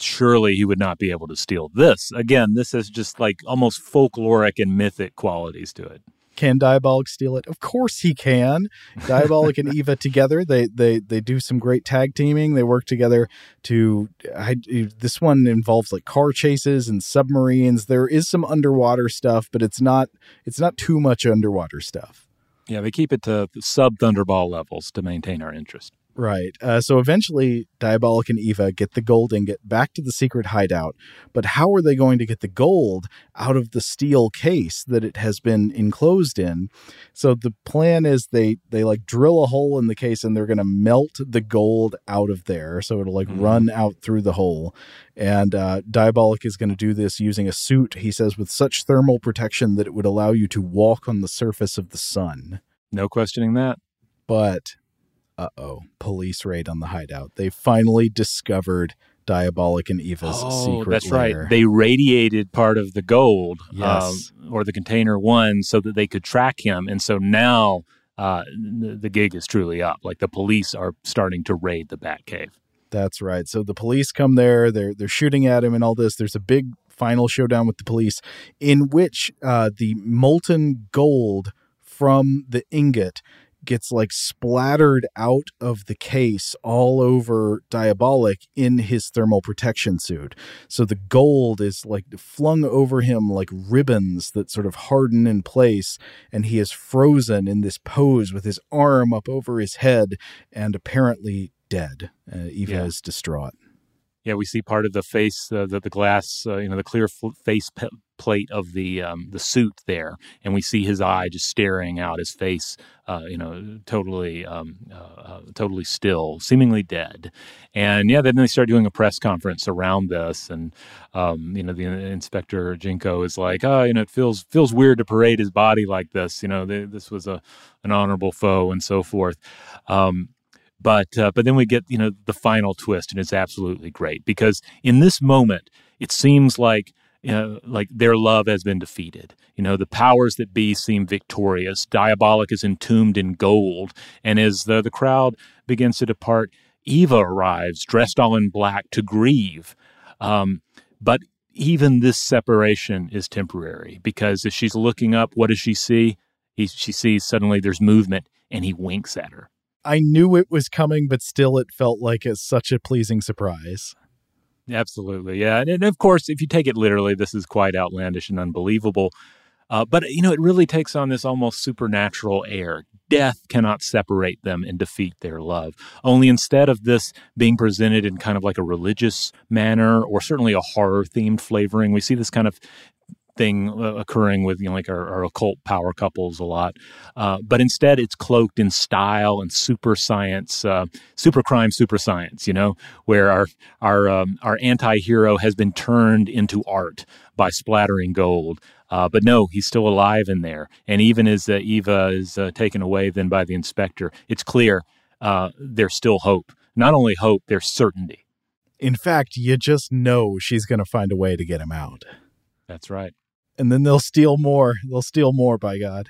surely he would not be able to steal this. Again, this is just like almost folkloric and mythic qualities to it. Can Diabolik steal it? Of course he can. Diabolik and Eva together, they they they do some great tag teaming. They work together to. I, this one involves like car chases and submarines. There is some underwater stuff, but it's not it's not too much underwater stuff. Yeah, they keep it to sub Thunderball levels to maintain our interest. Right. Uh, so eventually, Diabolik and Eva get the gold ingot back to the secret hideout. But how are they going to get the gold out of the steel case that it has been enclosed in? So the plan is they they like drill a hole in the case and they're going to melt the gold out of there, so it'll like mm. run out through the hole. And uh, Diabolik is going to do this using a suit. He says with such thermal protection that it would allow you to walk on the surface of the sun. No questioning that. But uh oh, police raid on the hideout. They finally discovered Diabolik and Eva's oh, secret. That's lair. right. They radiated part of the gold, yes. um, or the container one, so that they could track him. And so now uh, the, the gig is truly up. Like the police are starting to raid the Batcave. That's right. So the police come there. They're they're shooting at him and all this. There's a big final showdown with the police, in which uh, the molten gold from the ingot gets like splattered out of the case all over Diabolik in his thermal protection suit. So the gold is like flung over him like ribbons that sort of harden in place, and he is frozen in this pose with his arm up over his head and apparently dead. Uh, Eva yeah. is distraught. Yeah, we see part of the face, uh, the, the glass, uh, you know, the clear f- face p- plate of the um, the suit there, and we see his eye just staring out, his face, uh, you know, totally um, uh, uh, totally still, seemingly dead. And yeah, then they start doing a press conference around this, and um, you know, the inspector Ginko is like, oh, you know, it feels feels weird to parade his body like this. You know, they, this was a an honorable foe and so forth. Um, but uh, but then we get you know the final twist, and it's absolutely great because in this moment it seems like you know, like their love has been defeated. You know, the powers that be seem victorious. Diabolik is entombed in gold, and as the the crowd begins to depart, Eva arrives dressed all in black to grieve. Um, but even this separation is temporary because if she's looking up, what does she see? He, she sees suddenly there's movement, and he winks at her. I knew it was coming, but still, it felt like it's such a pleasing surprise. Absolutely, yeah, and, and, of course, if you take it literally, this is quite outlandish and unbelievable. Uh, but you know, it really takes on this almost supernatural air. Death cannot separate them and defeat their love. Only instead of this being presented in kind of like a religious manner, or certainly a horror themed flavoring, we see this kind of thing uh, occurring with you know like our, our occult power couples a lot, uh, but instead it's cloaked in style and super science, uh, super crime, super science. You know, where our our um, our anti-hero has been turned into art by splattering gold. Uh, but no, he's still alive in there. And even as uh, Eva is uh, taken away then by the inspector, it's clear there's still hope. Not only hope, there's certainty. In fact, you just know she's going to find a way to get him out. That's right and then they'll steal more. They'll steal more, by God.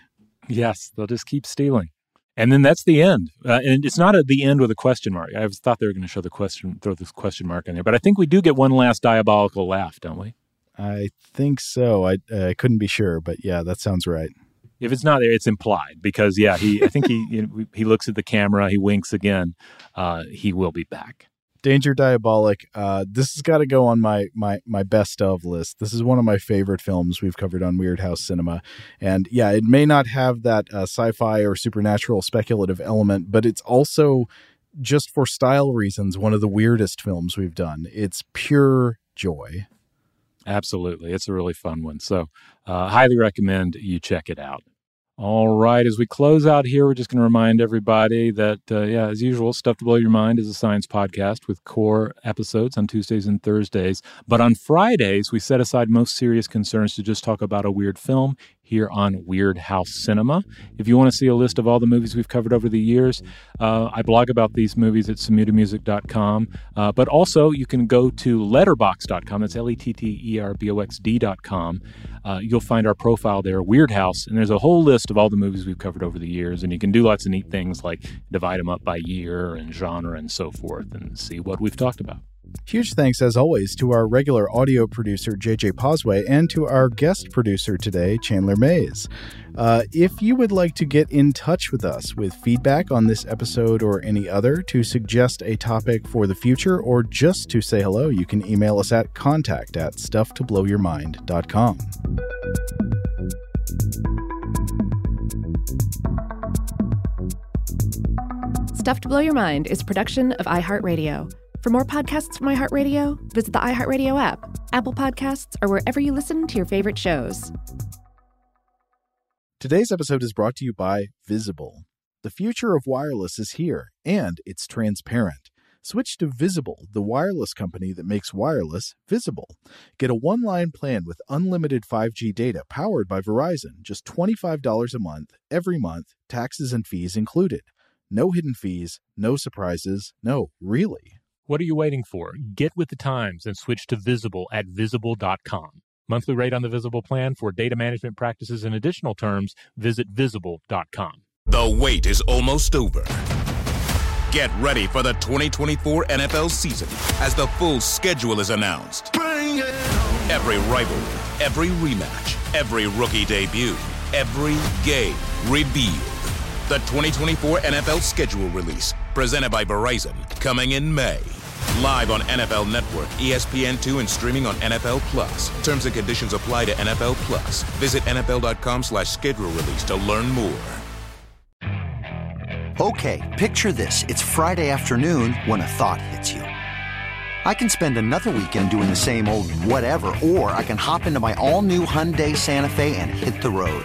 Yes, they'll just keep stealing. And then that's the end. Uh, and it's not at the end with a question mark. I thought they were going to show the question, throw this question mark in there. But I think we do get one last diabolical laugh, don't we? I think so. I uh, couldn't be sure, but yeah, that sounds right. If it's not there, it's implied because yeah, he. I think he [laughs] you know, he looks at the camera, he winks again. Uh, he will be back. Danger Diabolik. Uh, this has got to go on my my my best of list. This is one of my favorite films we've covered on Weirdhouse Cinema, and yeah, it may not have that uh, sci-fi or supernatural speculative element, but it's also just for style reasons one of the weirdest films we've done. It's pure joy. Absolutely, it's a really fun one. So, uh, highly recommend you check it out. All right, as we close out here, we're just going to remind everybody that, uh, yeah, as usual, Stuff to Blow Your Mind is a science podcast with core episodes on Tuesdays and Thursdays. But on Fridays, we set aside most serious concerns to just talk about a weird film here on Weirdhouse Cinema. If you want to see a list of all the movies we've covered over the years, uh, I blog about these movies at samutamusic.com. Uh, but also, you can go to letterboxd.com. That's L E T T E R B O X D.com. Uh, you'll find our profile there, Weirdhouse, and there's a whole list of all the movies we've covered over the years. And you can do lots of neat things like divide them up by year and genre and so forth and see what we've talked about. Huge thanks, as always, to our regular audio producer, JJ Posway, and to our guest producer today, Chandler Mays. Uh, if you would like to get in touch with us with feedback on this episode or any other, to suggest a topic for the future, or just to say hello, you can email us at contact at stufftoblowyourmind.com. Stuff to Blow Your Mind is production of iHeartRadio. For more podcasts from iHeartRadio, visit the iHeartRadio app, Apple Podcasts, or wherever you listen to your favorite shows. Today's episode is brought to you by Visible. The future of wireless is here, and it's transparent. Switch to Visible, the wireless company that makes wireless visible. Get a one line plan with unlimited 5G data powered by Verizon, just $25 a month, every month, taxes and fees included. No hidden fees, no surprises, no, really. What are you waiting for? Get with the times and switch to Visible at visible.com. Monthly rate on the Visible plan for data management practices and additional terms, visit visible.com. The wait is almost over. Get ready for the 2024 NFL season as the full schedule is announced. Every rivalry, every rematch, every rookie debut, every game revealed. The 2024 NFL schedule release, presented by Verizon, coming in May. Live on NFL Network, ESPN2, and streaming on NFL Plus. Terms and conditions apply to NFL Plus. Visit NFL.com slash schedule release to learn more. Okay, picture this. It's Friday afternoon when a thought hits you. I can spend another weekend doing the same old whatever, or I can hop into my all-new Hyundai Santa Fe and hit the road.